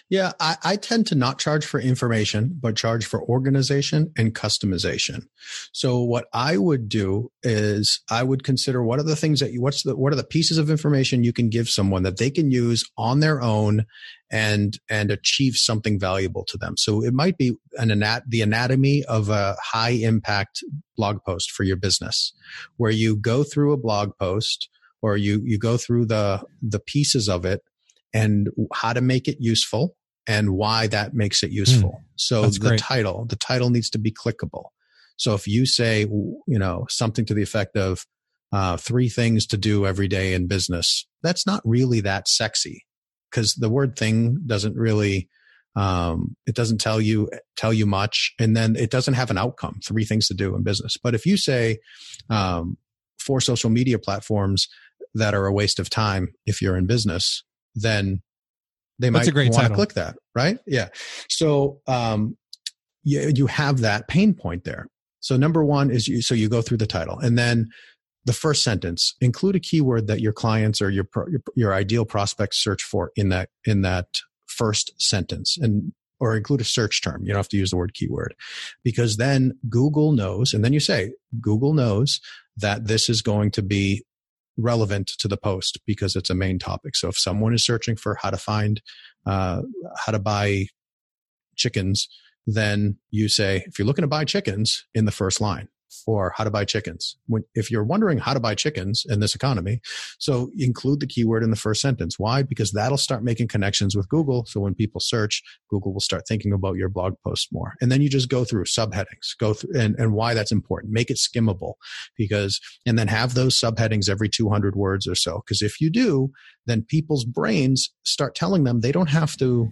Speaker 2: yeah, I, I, tend to not charge for information, but charge for organization and customization. So what I would do is I would consider what are the things that you, what's the, what are the pieces of information you can give someone that they can use on their own and, and achieve something valuable to them. So it might be an anat, the anatomy of a high impact blog post for your business where you go through a blog post or you, you go through the, the pieces of it and how to make it useful and why that makes it useful. Mm, so the great. title, the title needs to be clickable. So if you say, you know, something to the effect of uh, three things to do every day in business, that's not really that sexy because the word thing doesn't really, um, it doesn't tell you, tell you much. And then it doesn't have an outcome, three things to do in business. But if you say, um, four social media platforms that are a waste of time if you're in business, then they might want to click that, right? Yeah. So um, you, you have that pain point there. So number one is you, so you go through the title and then the first sentence include a keyword that your clients or your, your your ideal prospects search for in that in that first sentence and or include a search term. You don't have to use the word keyword because then Google knows, and then you say, Google knows that this is going to be relevant to the post because it's a main topic. So if someone is searching for how to find, uh, how to buy chickens, then you say, if you're looking to buy chickens in the first line, or how to buy chickens. When, if you're wondering how to buy chickens in this economy, so include the keyword in the first sentence. Why? Because that'll start making connections with Google. So when people search, Google will start thinking about your blog post more. And then you just go through subheadings, go through and, and why that's important. Make it skimmable because, and then have those subheadings every 200 words or so. Because if you do, then people's brains start telling them they don't have to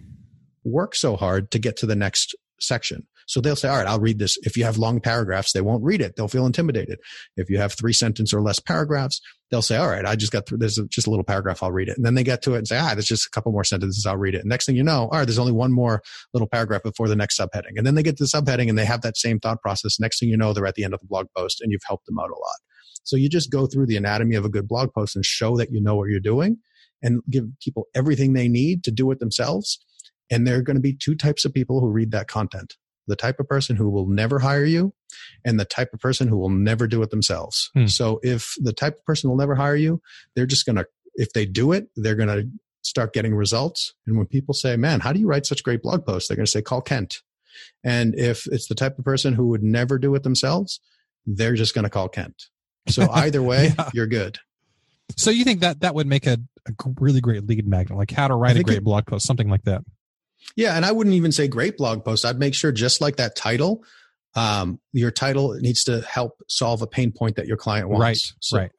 Speaker 2: work so hard to get to the next section. So they'll say, all right, I'll read this. If you have long paragraphs, they won't read it. They'll feel intimidated. If you have three sentence or less paragraphs, they'll say, all right, I just got through, there's just a little paragraph. I'll read it. And then they get to it and say, ah, there's just a couple more sentences. I'll read it. And next thing you know, all right, there's only one more little paragraph before the next subheading. And then they get to the subheading and they have that same thought process. Next thing you know, they're at the end of the blog post and you've helped them out a lot. So you just go through the anatomy of a good blog post and show that you know what you're doing and give people everything they need to do it themselves. And there are going to be two types of people who read that content the type of person who will never hire you and the type of person who will never do it themselves. Hmm. So if the type of person will never hire you, they're just going to, if they do it, they're going to start getting results. And when people say, man, how do you write such great blog posts? They're going to say, call Kent. And if it's the type of person who would never do it themselves, they're just going to call Kent. So <laughs> either way, yeah. you're good.
Speaker 1: So you think that that would make a, a really great lead magnet, like how to write a great it, blog post, something like that?
Speaker 2: Yeah, and I wouldn't even say great blog post. I'd make sure just like that title, um, your title needs to help solve a pain point that your client wants.
Speaker 1: Right.
Speaker 2: So,
Speaker 1: right.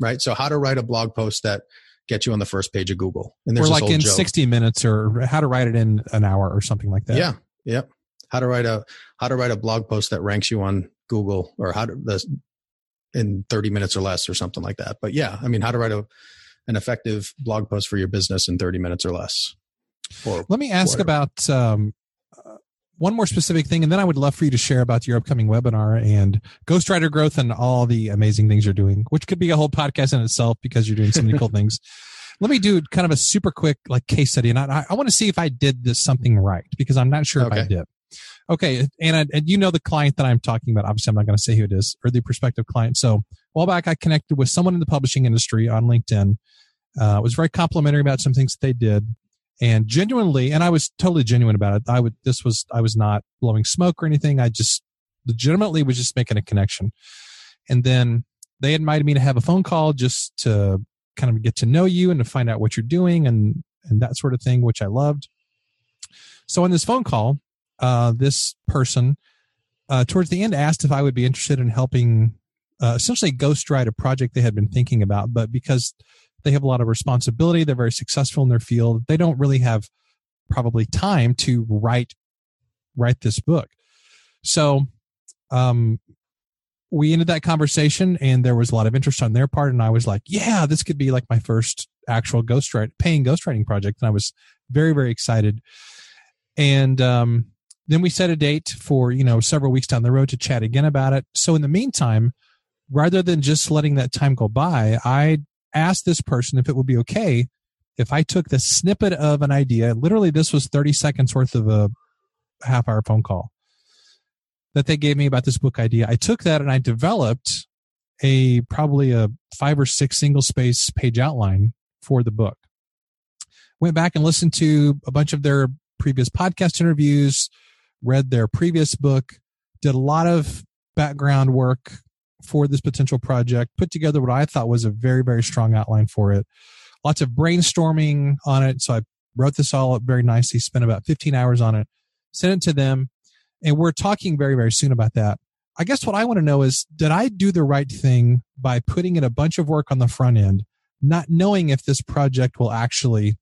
Speaker 2: Right. So how to write a blog post that gets you on the first page of Google.
Speaker 1: And there's or like in joke. 60 minutes or how to write it in an hour or something like that.
Speaker 2: Yeah. Yeah. How to write a how to write a blog post that ranks you on Google or how to the in 30 minutes or less or something like that. But yeah, I mean, how to write a, an effective blog post for your business in 30 minutes or less.
Speaker 1: Or Let me ask whatever. about um, uh, one more specific thing, and then I would love for you to share about your upcoming webinar and Ghostwriter growth and all the amazing things you're doing, which could be a whole podcast in itself because you're doing so many cool <laughs> things. Let me do kind of a super quick like case study, and I, I want to see if I did this something right because I'm not sure okay. if I did. Okay, and, and you know the client that I'm talking about. Obviously, I'm not going to say who it is or the prospective client. So, a while back, I connected with someone in the publishing industry on LinkedIn. Uh, was very complimentary about some things that they did, and genuinely, and I was totally genuine about it. I would, this was, I was not blowing smoke or anything. I just legitimately was just making a connection. And then they invited me to have a phone call just to kind of get to know you and to find out what you're doing and and that sort of thing, which I loved. So on this phone call, uh, this person uh, towards the end asked if I would be interested in helping uh, essentially ghostwrite a project they had been thinking about, but because they have a lot of responsibility, they're very successful in their field. They don't really have probably time to write write this book. So, um, we ended that conversation, and there was a lot of interest on their part, and I was like, "Yeah, this could be like my first actual ghostwrite paying ghostwriting project," and I was very very excited. And um, then we set a date for, you know, several weeks down the road to chat again about it. So in the meantime, rather than just letting that time go by, I asked this person if it would be okay if I took the snippet of an idea, literally this was 30 seconds worth of a half hour phone call that they gave me about this book idea. I took that and I developed a probably a five or six single space page outline for the book. Went back and listened to a bunch of their previous podcast interviews, read their previous book, did a lot of background work for this potential project, put together what I thought was a very, very strong outline for it. Lots of brainstorming on it. So I wrote this all up very nicely, spent about 15 hours on it, sent it to them. And we're talking very, very soon about that. I guess what I want to know is did I do the right thing by putting in a bunch of work on the front end, not knowing if this project will actually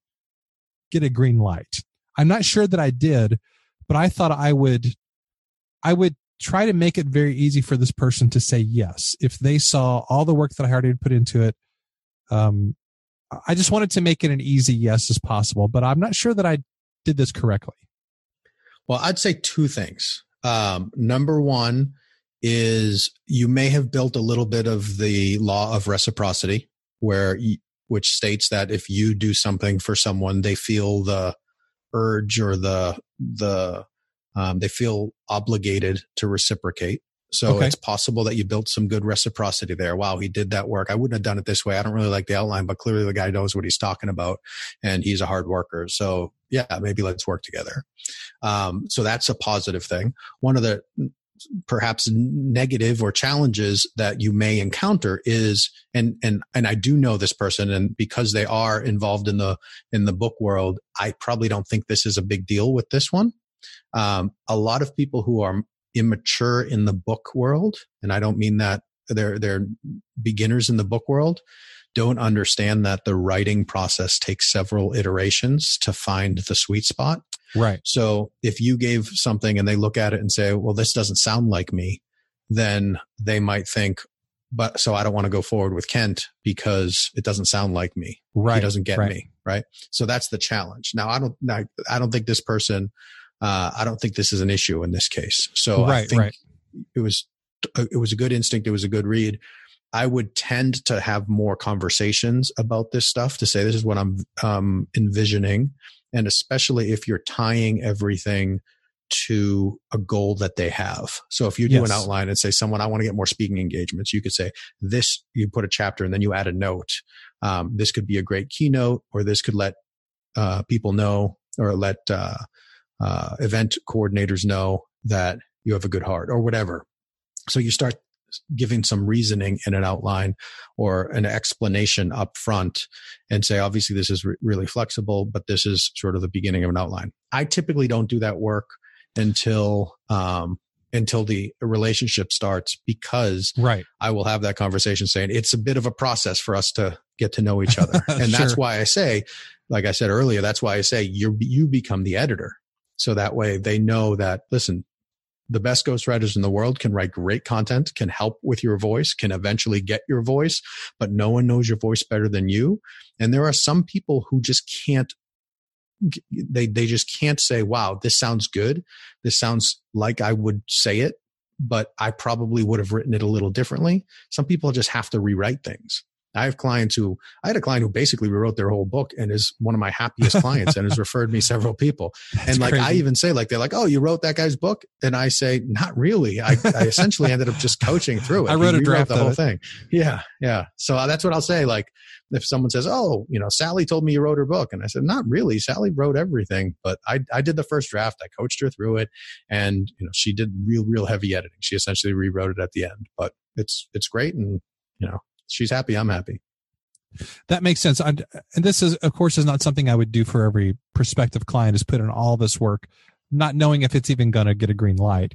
Speaker 1: get a green light? I'm not sure that I did, but I thought I would I would try to make it very easy for this person to say yes if they saw all the work that I already put into it. Um, I just wanted to make it an easy yes as possible, but I'm not sure that I did this correctly.
Speaker 2: Well, I'd say two things. Um, number one is you may have built a little bit of the law of reciprocity, where which states that if you do something for someone, they feel the urge or the the um, they feel obligated to reciprocate. So okay. it's possible that you built some good reciprocity there. Wow, he did that work. I wouldn't have done it this way. I don't really like the outline, but clearly the guy knows what he's talking about and he's a hard worker. So yeah, maybe let's work together. Um, so that's a positive thing. One of the perhaps negative or challenges that you may encounter is and and and I do know this person and because they are involved in the in the book world I probably don't think this is a big deal with this one um, a lot of people who are immature in the book world and I don't mean that they're they're beginners in the book world don't understand that the writing process takes several iterations to find the sweet spot
Speaker 1: Right.
Speaker 2: So if you gave something and they look at it and say, well, this doesn't sound like me, then they might think, but so I don't want to go forward with Kent because it doesn't sound like me.
Speaker 1: Right.
Speaker 2: He doesn't get
Speaker 1: right.
Speaker 2: me. Right. So that's the challenge. Now I don't, I, I don't think this person, uh, I don't think this is an issue in this case. So I think
Speaker 1: right.
Speaker 2: it was, it was a good instinct. It was a good read. I would tend to have more conversations about this stuff to say, this is what I'm, um, envisioning. And especially if you're tying everything to a goal that they have. So if you do
Speaker 1: Yes.
Speaker 2: an outline and say, someone, I want to get more speaking engagements, you could say this, you put a chapter and then you add a note. Um, this could be a great keynote or this could let, uh, people know or let, uh, uh, event coordinators know that you have a good heart or whatever. So you start giving some reasoning in an outline or an explanation up front and say, obviously this is re- really flexible, but this is sort of the beginning of an outline. I typically don't do that work until, um, until the relationship starts because
Speaker 1: Right.
Speaker 2: I will have that conversation saying it's a bit of a process for us to get to know each other. <laughs> and that's why I say, like I said earlier, that's why I say you you become the editor. So that way they know that, listen, the best ghostwriters in the world can write great content, can help with your voice, can eventually get your voice, but no one knows your voice better than you. And there are some people who just can't they they just can't say, "Wow, this sounds good. This sounds like I would say it, but I probably would have written it a little differently." Some people just have to rewrite things. I have clients who I had a client who basically rewrote their whole book and is one of my happiest clients and has <laughs> referred me several people.
Speaker 1: That's
Speaker 2: and like I even say, like they're like, "Oh, you wrote that guy's book," and I say, "Not really. I, I essentially ended up just coaching through <laughs> it.
Speaker 1: I wrote
Speaker 2: He
Speaker 1: a draft
Speaker 2: the whole
Speaker 1: it.
Speaker 2: thing. Yeah, yeah. So uh, that's what I'll say. Like if someone says, "Oh, you know, Sally told me you wrote her book," and I said, "Not really. Sally wrote everything, but I I did the first draft. I coached her through it, and you know, she did real real heavy editing. She essentially rewrote it at the end, but it's it's great, and you know, she's happy. I'm happy.
Speaker 1: That makes sense. And and this is, of course, is not something I would do for every prospective client. Is put in all this work, not knowing if it's even going to get a green light.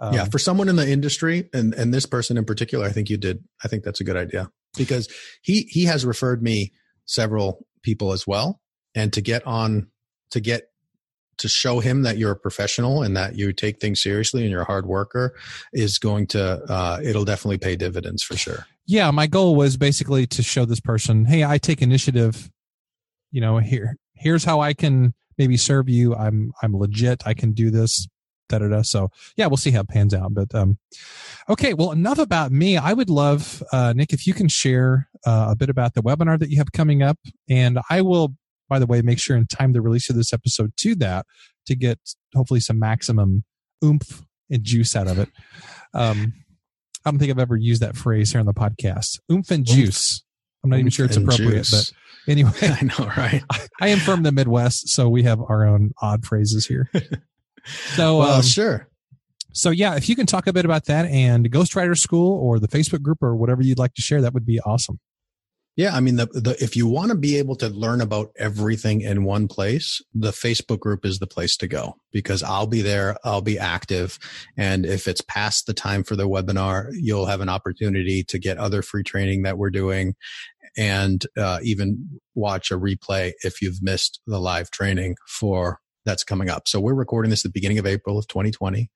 Speaker 1: Um,
Speaker 2: yeah, for someone in the industry, and and this person in particular, I think you did. I think that's a good idea because he he has referred me several people as well, and to get on to get to show him that you're a professional and that you take things seriously and you're a hard worker is going to uh, it'll definitely pay dividends for sure.
Speaker 1: yeah. My goal was basically to show this person, hey, I take initiative. You know, here here's how I can maybe serve you. I'm I'm legit. I can do this. Da da da. So yeah, we'll see how it pans out. But um, okay. Well, enough about me. I would love uh, Nick if you can share uh, a bit about the webinar that you have coming up, and I will. By the way, make sure and time the release of this episode to that to get hopefully some maximum oomph and juice out of it. Um, I don't think I've ever used that phrase here on the podcast. Oomph and
Speaker 2: Oomph.
Speaker 1: juice. I'm not even sure it's appropriate,
Speaker 2: juice.
Speaker 1: but anyway, <laughs>
Speaker 2: I know, right? <laughs>
Speaker 1: I am from the Midwest, so we have our own odd phrases here. <laughs> So,
Speaker 2: well,
Speaker 1: um,
Speaker 2: sure.
Speaker 1: so yeah, if you can talk a bit about that and Ghostwriter School or the Facebook group or whatever you'd like to share, that would be awesome.
Speaker 2: Yeah, I mean, the, the if you want to be able to learn about everything in one place, the Facebook group is the place to go because I'll be there, I'll be active, and if it's past the time for the webinar, you'll have an opportunity to get other free training that we're doing, and uh, even watch a replay if you've missed the live training for that's coming up. So we're recording this at the beginning of April of 2020,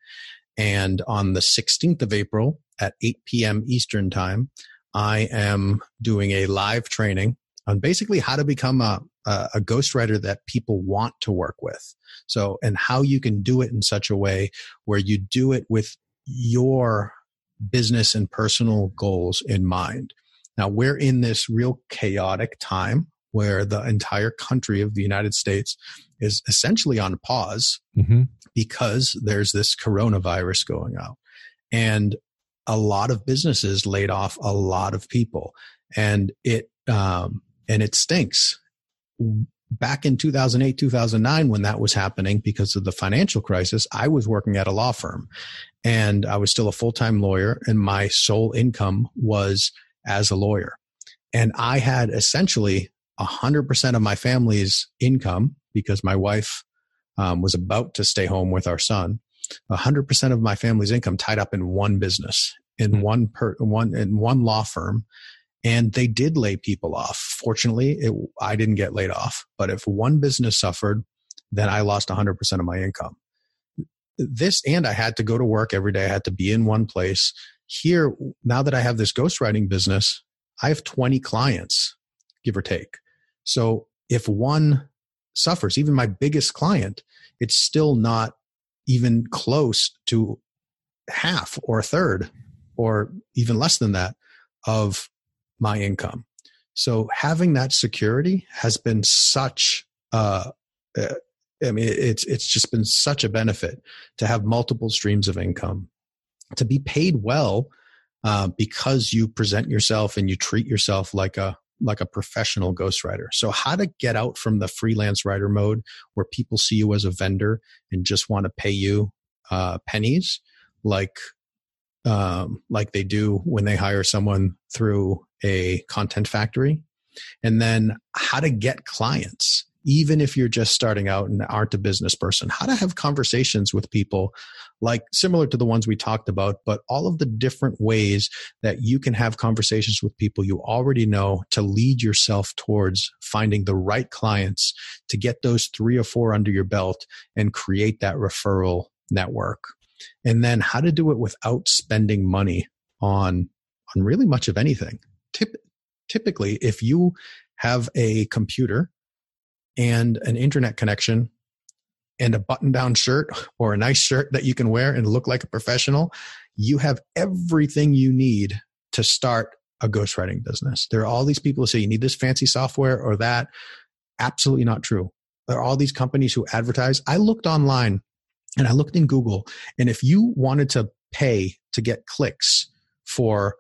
Speaker 2: and on the 16th of April at 8 p.m. Eastern time. I am doing a live training on basically how to become a, a, ghostwriter that people want to work with. So, and how you can do it in such a way where you do it with your business and personal goals in mind. Now, we're in this real chaotic time where the entire country of the United States is essentially on pause
Speaker 1: Mm-hmm.
Speaker 2: because there's this coronavirus going out. And a lot of businesses laid off a lot of people. And it um, and it stinks. Back in 2008 2009 when that was happening because of the financial crisis i was working at a law firm and i was still a full-time lawyer and my sole income was as a lawyer. And i had essentially 100% of my family's income because my wife um, was about to stay home with our son 100% of my family's income tied up in one business in
Speaker 1: Hmm.
Speaker 2: one per one in one law firm and they did lay people off fortunately it, i didn't get laid off but if one business suffered then I lost 100% of my income. This, and I had to go to work every day. I had to be in one place. Here, now that I have this ghostwriting business, I have 20 clients, give or take. So if one suffers, even my biggest client, it's still not even close to half or a third or even less than that of my income. So having that security has been such uh, I mean it's it's just been such a benefit to have multiple streams of income to be paid well uh, because you present yourself and you treat yourself like a like a professional ghostwriter. So how to get out from the freelance writer mode where people see you as a vendor and just want to pay you uh, pennies like um, like they do when they hire someone through a content factory and then how to get clients even if you're just starting out and aren't a business person, how to have conversations with people like similar to the ones we talked about, but all of the different ways that you can have conversations with people you already know to lead yourself towards finding the right clients to get those three or four under your belt and create that referral network. And then how to do it without spending money on, on really much of anything. Typically, if you have a computer and an internet connection and a button down shirt or a nice shirt that you can wear and look like a professional, you have everything you need to start a ghostwriting business. There are all these people who say you need this fancy software or that. Absolutely not true. There are all these companies who advertise. I looked online and I looked in Google, and if you wanted to pay to get clicks for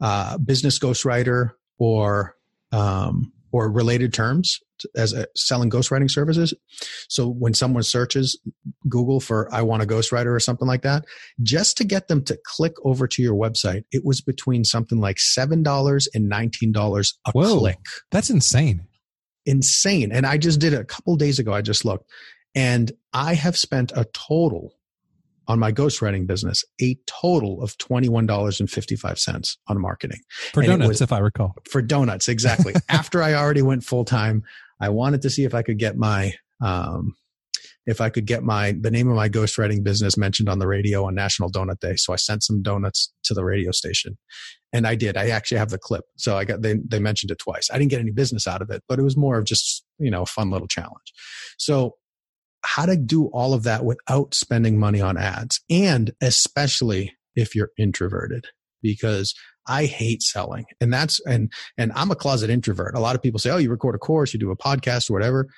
Speaker 2: uh, business ghostwriter or um, or related terms as a, selling ghostwriting services. So when someone searches Google for I want a ghostwriter or something like that, just to get them to click over to your website, it was between something like $7 and $19 a Whoa, click.
Speaker 1: That's insane.
Speaker 2: Insane. And I just did it a couple days ago. I just looked and I have spent a total on my ghostwriting business a total of $21.55 on marketing.
Speaker 1: For and donuts, was, if I recall.
Speaker 2: For donuts, exactly. <laughs> After I already went full time, I wanted to see if I could get my, um, if I could get my, the name of my ghostwriting business mentioned on the radio on National Donut Day. So I sent some donuts to the radio station and I did. I actually have the clip. So I got, they, they mentioned it twice. I didn't get any business out of it, but it was more of just, you know, a fun little challenge. So how to do all of that without spending money on ads and especially if you're introverted because I hate selling. And that's and and I'm a closet introvert. A lot of people say, "Oh, you record a course, you do a podcast or whatever."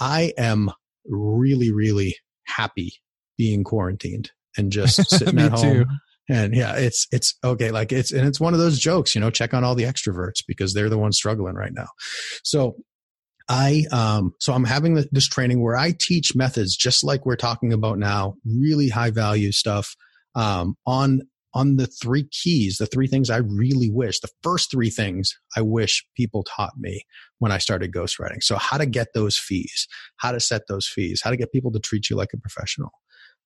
Speaker 2: I am really really happy being quarantined and just <laughs> sitting at home. Too. And yeah, it's it's okay like it's and it's one of those jokes, you know, check on all the extroverts because they're the ones struggling right now. So I um, so I'm having this training where I teach methods just like we're talking about now, really high value stuff um, on on the three keys, the three things I really wish, the first three things I wish people taught me when I started ghostwriting. So how to get those fees, how to set those fees, how to get people to treat you like a professional,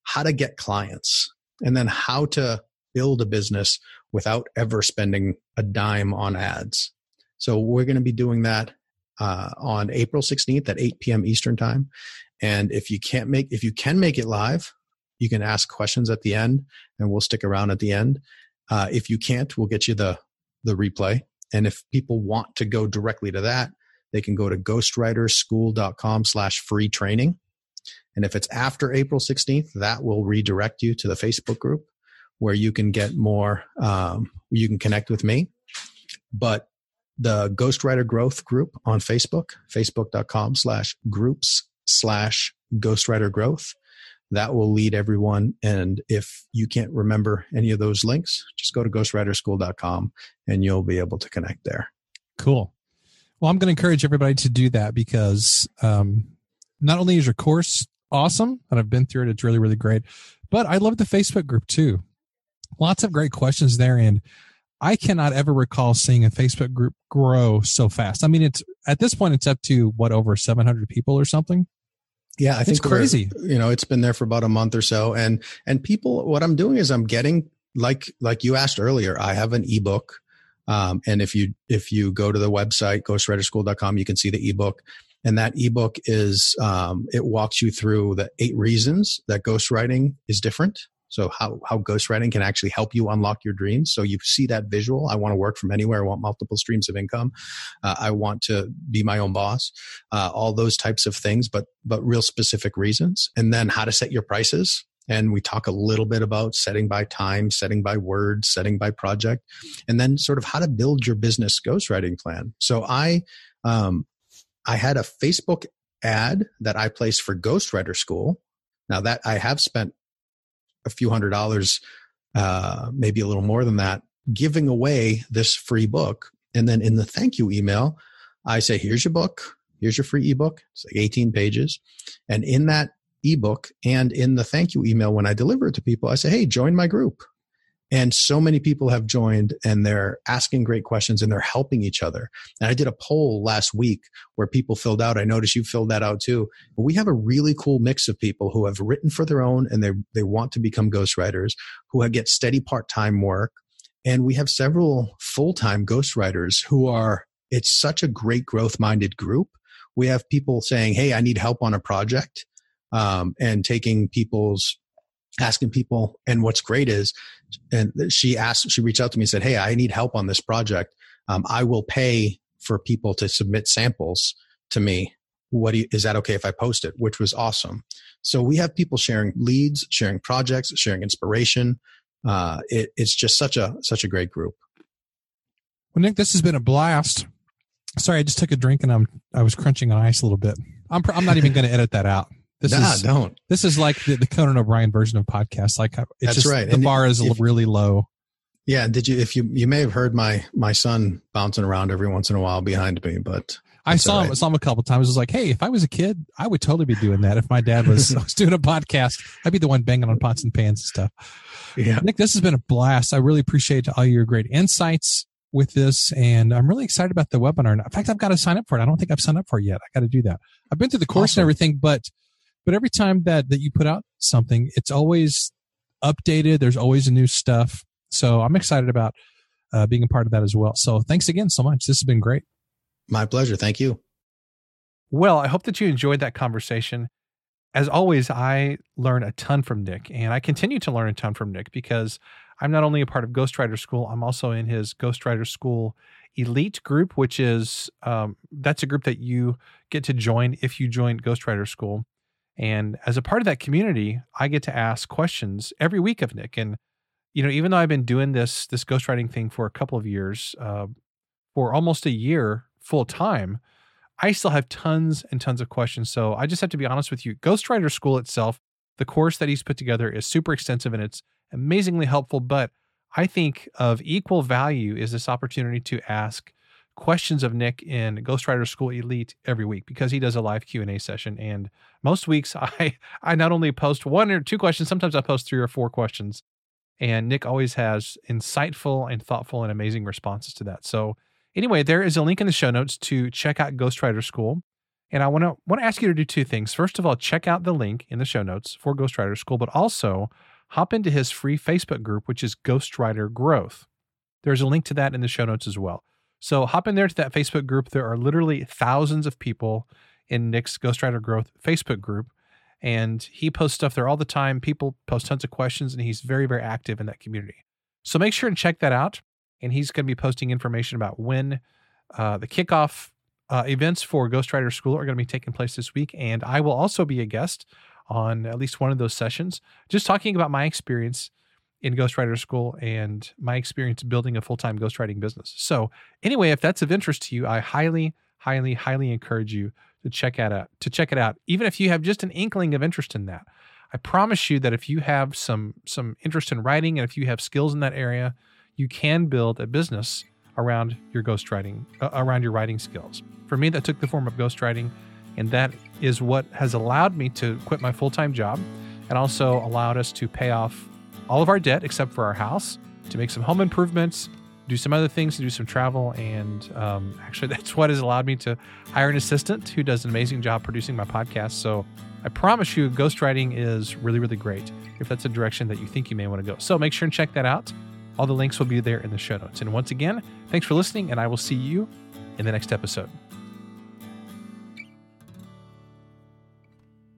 Speaker 2: how to get clients, and then how to build a business without ever spending a dime on ads. So we're going to be doing that uh, on April 16th at 8 p.m. Eastern time. And if you can't make, if you can make it live, you can ask questions at the end and we'll stick around at the end. Uh, if you can't, we'll get you the, the replay. And if people want to go directly to that, they can go to ghostwriterschool.com slash free training. And if it's after April 16th, that will redirect you to the Facebook group where you can get more, um, you can connect with me. But the Ghostwriter Growth group on Facebook, facebook.com slash groups slash Ghostwriter Growth. That will lead everyone. And if you can't remember any of those links, just go to ghostwriterschool.com and you'll be able to connect there.
Speaker 1: Cool. Well, I'm going to encourage everybody to do that because um, not only is your course awesome, and I've been through it, it's really, really great, but I love the Facebook group too. Lots of great questions there. And I cannot ever recall seeing a Facebook group grow so fast. I mean, it's at this point, it's up to what over 700 people or something.
Speaker 2: Yeah, I think it's crazy. You know, it's been there for about a month or so, and and people, what I'm doing is I'm getting like like you asked earlier. I have an ebook, um, and if you if you go to the website ghostwriterschool.com, you can see the ebook. And that ebook is, um, it walks you through the eight reasons that ghostwriting is different. So how, how ghostwriting can actually help you unlock your dreams. So you see that visual. I want to work from anywhere. I want multiple streams of income. Uh, I want to be my own boss. Uh, all those types of things, but, but real specific reasons. And then how to set your prices. And we talk a little bit about setting by time, setting by words, setting by project, and then sort of how to build your business ghostwriting plan. So I, um, I had a Facebook ad that I placed for Ghostwriter School. Now that I have spent a few hundred dollars, uh, maybe a little more than that, giving away this free book. And then in the thank you email, I say, here's your book. Here's your free ebook. It's like 18 pages. And in that ebook and in the thank you email, when I deliver it to people, I say, hey, join my group. And so many people have joined and they're asking great questions and they're helping each other. And I did a poll last week where people filled out. I noticed you filled that out too. But we have a really cool mix of people who have written for their own and they, they want to become ghostwriters, who get steady part time work. And we have several full time ghostwriters who are, it's such a great growth minded group. We have people saying, Hey, I need help on a project. Um, and taking people's asking people. And what's great is, and she asked, she reached out to me and said, Hey, I need help on this project. Um, I will pay for people to submit samples to me. What you, is that okay if I post it? Which was awesome. So we have people sharing leads, sharing projects, sharing inspiration. Uh, it, it's just such a such a great group.
Speaker 4: Well, Nick, this has been a blast. Sorry, I just took a drink and I'm I was crunching on ice a little bit. I'm I'm not even going to edit that out. This
Speaker 2: nah,
Speaker 4: is
Speaker 2: don't.
Speaker 4: This is like the, the Conan O'Brien version of podcast. Like uh, it's
Speaker 2: That's
Speaker 4: just
Speaker 2: right.
Speaker 4: the
Speaker 2: And
Speaker 4: bar is
Speaker 2: if-
Speaker 4: really low.
Speaker 2: Yeah, did you? If you you may have heard my my son bouncing around every once in a while behind me, but
Speaker 4: I saw
Speaker 2: all
Speaker 4: him.
Speaker 2: right.
Speaker 4: saw him a couple times. I was like, "Hey, if I was a kid, I would totally be doing that. If my dad was, <laughs> was doing a podcast, I'd be the one banging on pots and pans and stuff."
Speaker 2: yeah,
Speaker 4: Nick, this has been a blast. I really appreciate all your great insights with this, and I'm really excited about the webinar. In fact, I've got to sign up for it. I don't think I've signed up for it yet. I got to do that. I've been through the course
Speaker 2: Awesome.
Speaker 4: and everything, but but every time that that you put out something, it's always updated. There's always new stuff. So I'm excited about uh, being a part of that as well. So thanks again so much. This has been great.
Speaker 2: my pleasure. Thank you.
Speaker 1: Well, I hope that you enjoyed that conversation. As always, I learn a ton from Nick, and I continue to learn a ton from Nick because I'm not only a part of Ghostwriter School, I'm also in his Ghostwriter School Elite group, which is um, that's a group that you get to join if you join Ghostwriter School. And as a part of that community, I get to ask questions every week of Nick. And you know, even though I've been doing this this ghostwriting thing for a couple of years, uh, for almost a year full time, I still have tons and tons of questions. So I just have to be honest with you. Ghostwriter School itself, the course that he's put together is super extensive and it's amazingly helpful. But I think of equal value is this opportunity to ask questions of Nick in Ghostwriter School Elite every week because he does a live Q and A session. And most weeks <laughs> I I not only post one or two questions, sometimes I post three or four questions. And Nick always has insightful and thoughtful and amazing responses to that. So anyway, there is a link in the show notes to check out Ghostwriter School. And I want to want to ask you to do two things. First of all, check out the link in the show notes for Ghostwriter School, but also hop into his free Facebook group, which is Ghostwriter Growth. There's a link to that in the show notes as well. So hop in there to that Facebook group. There are literally thousands of people in Nick's Ghostwriter Growth Facebook group, and he posts stuff there all the time. People post tons of questions, and he's very, very active in that community. So make sure and check that out. And he's going to be posting information about when uh, the kickoff uh, events for Ghostwriter School are going to be taking place this week. And I will also be a guest on at least one of those sessions, just talking about my experience in Ghostwriter School and my experience building a full time ghostwriting business. So, anyway, if that's of interest to you, I highly, highly, highly encourage you to check out. To check it out, even if you have just an inkling of interest in that. I promise you that if you have some some interest in writing and if you have skills in that area, you can build a business around your ghostwriting, uh, around your writing skills. For me, that took the form of ghostwriting, and that is what has allowed me to quit my full time job and also allowed us to pay off all of our debt except for our house, to make some home improvements, do some other things, to do some travel. And um, <laughs> actually, that's what has allowed me to hire an assistant who does an amazing job producing my podcast. So I promise you, ghostwriting is really, really great if that's a direction that you think you may want to go. So make sure and check that out. All the links will be there in the show notes. And once again, thanks for listening, and I will see you in the next episode.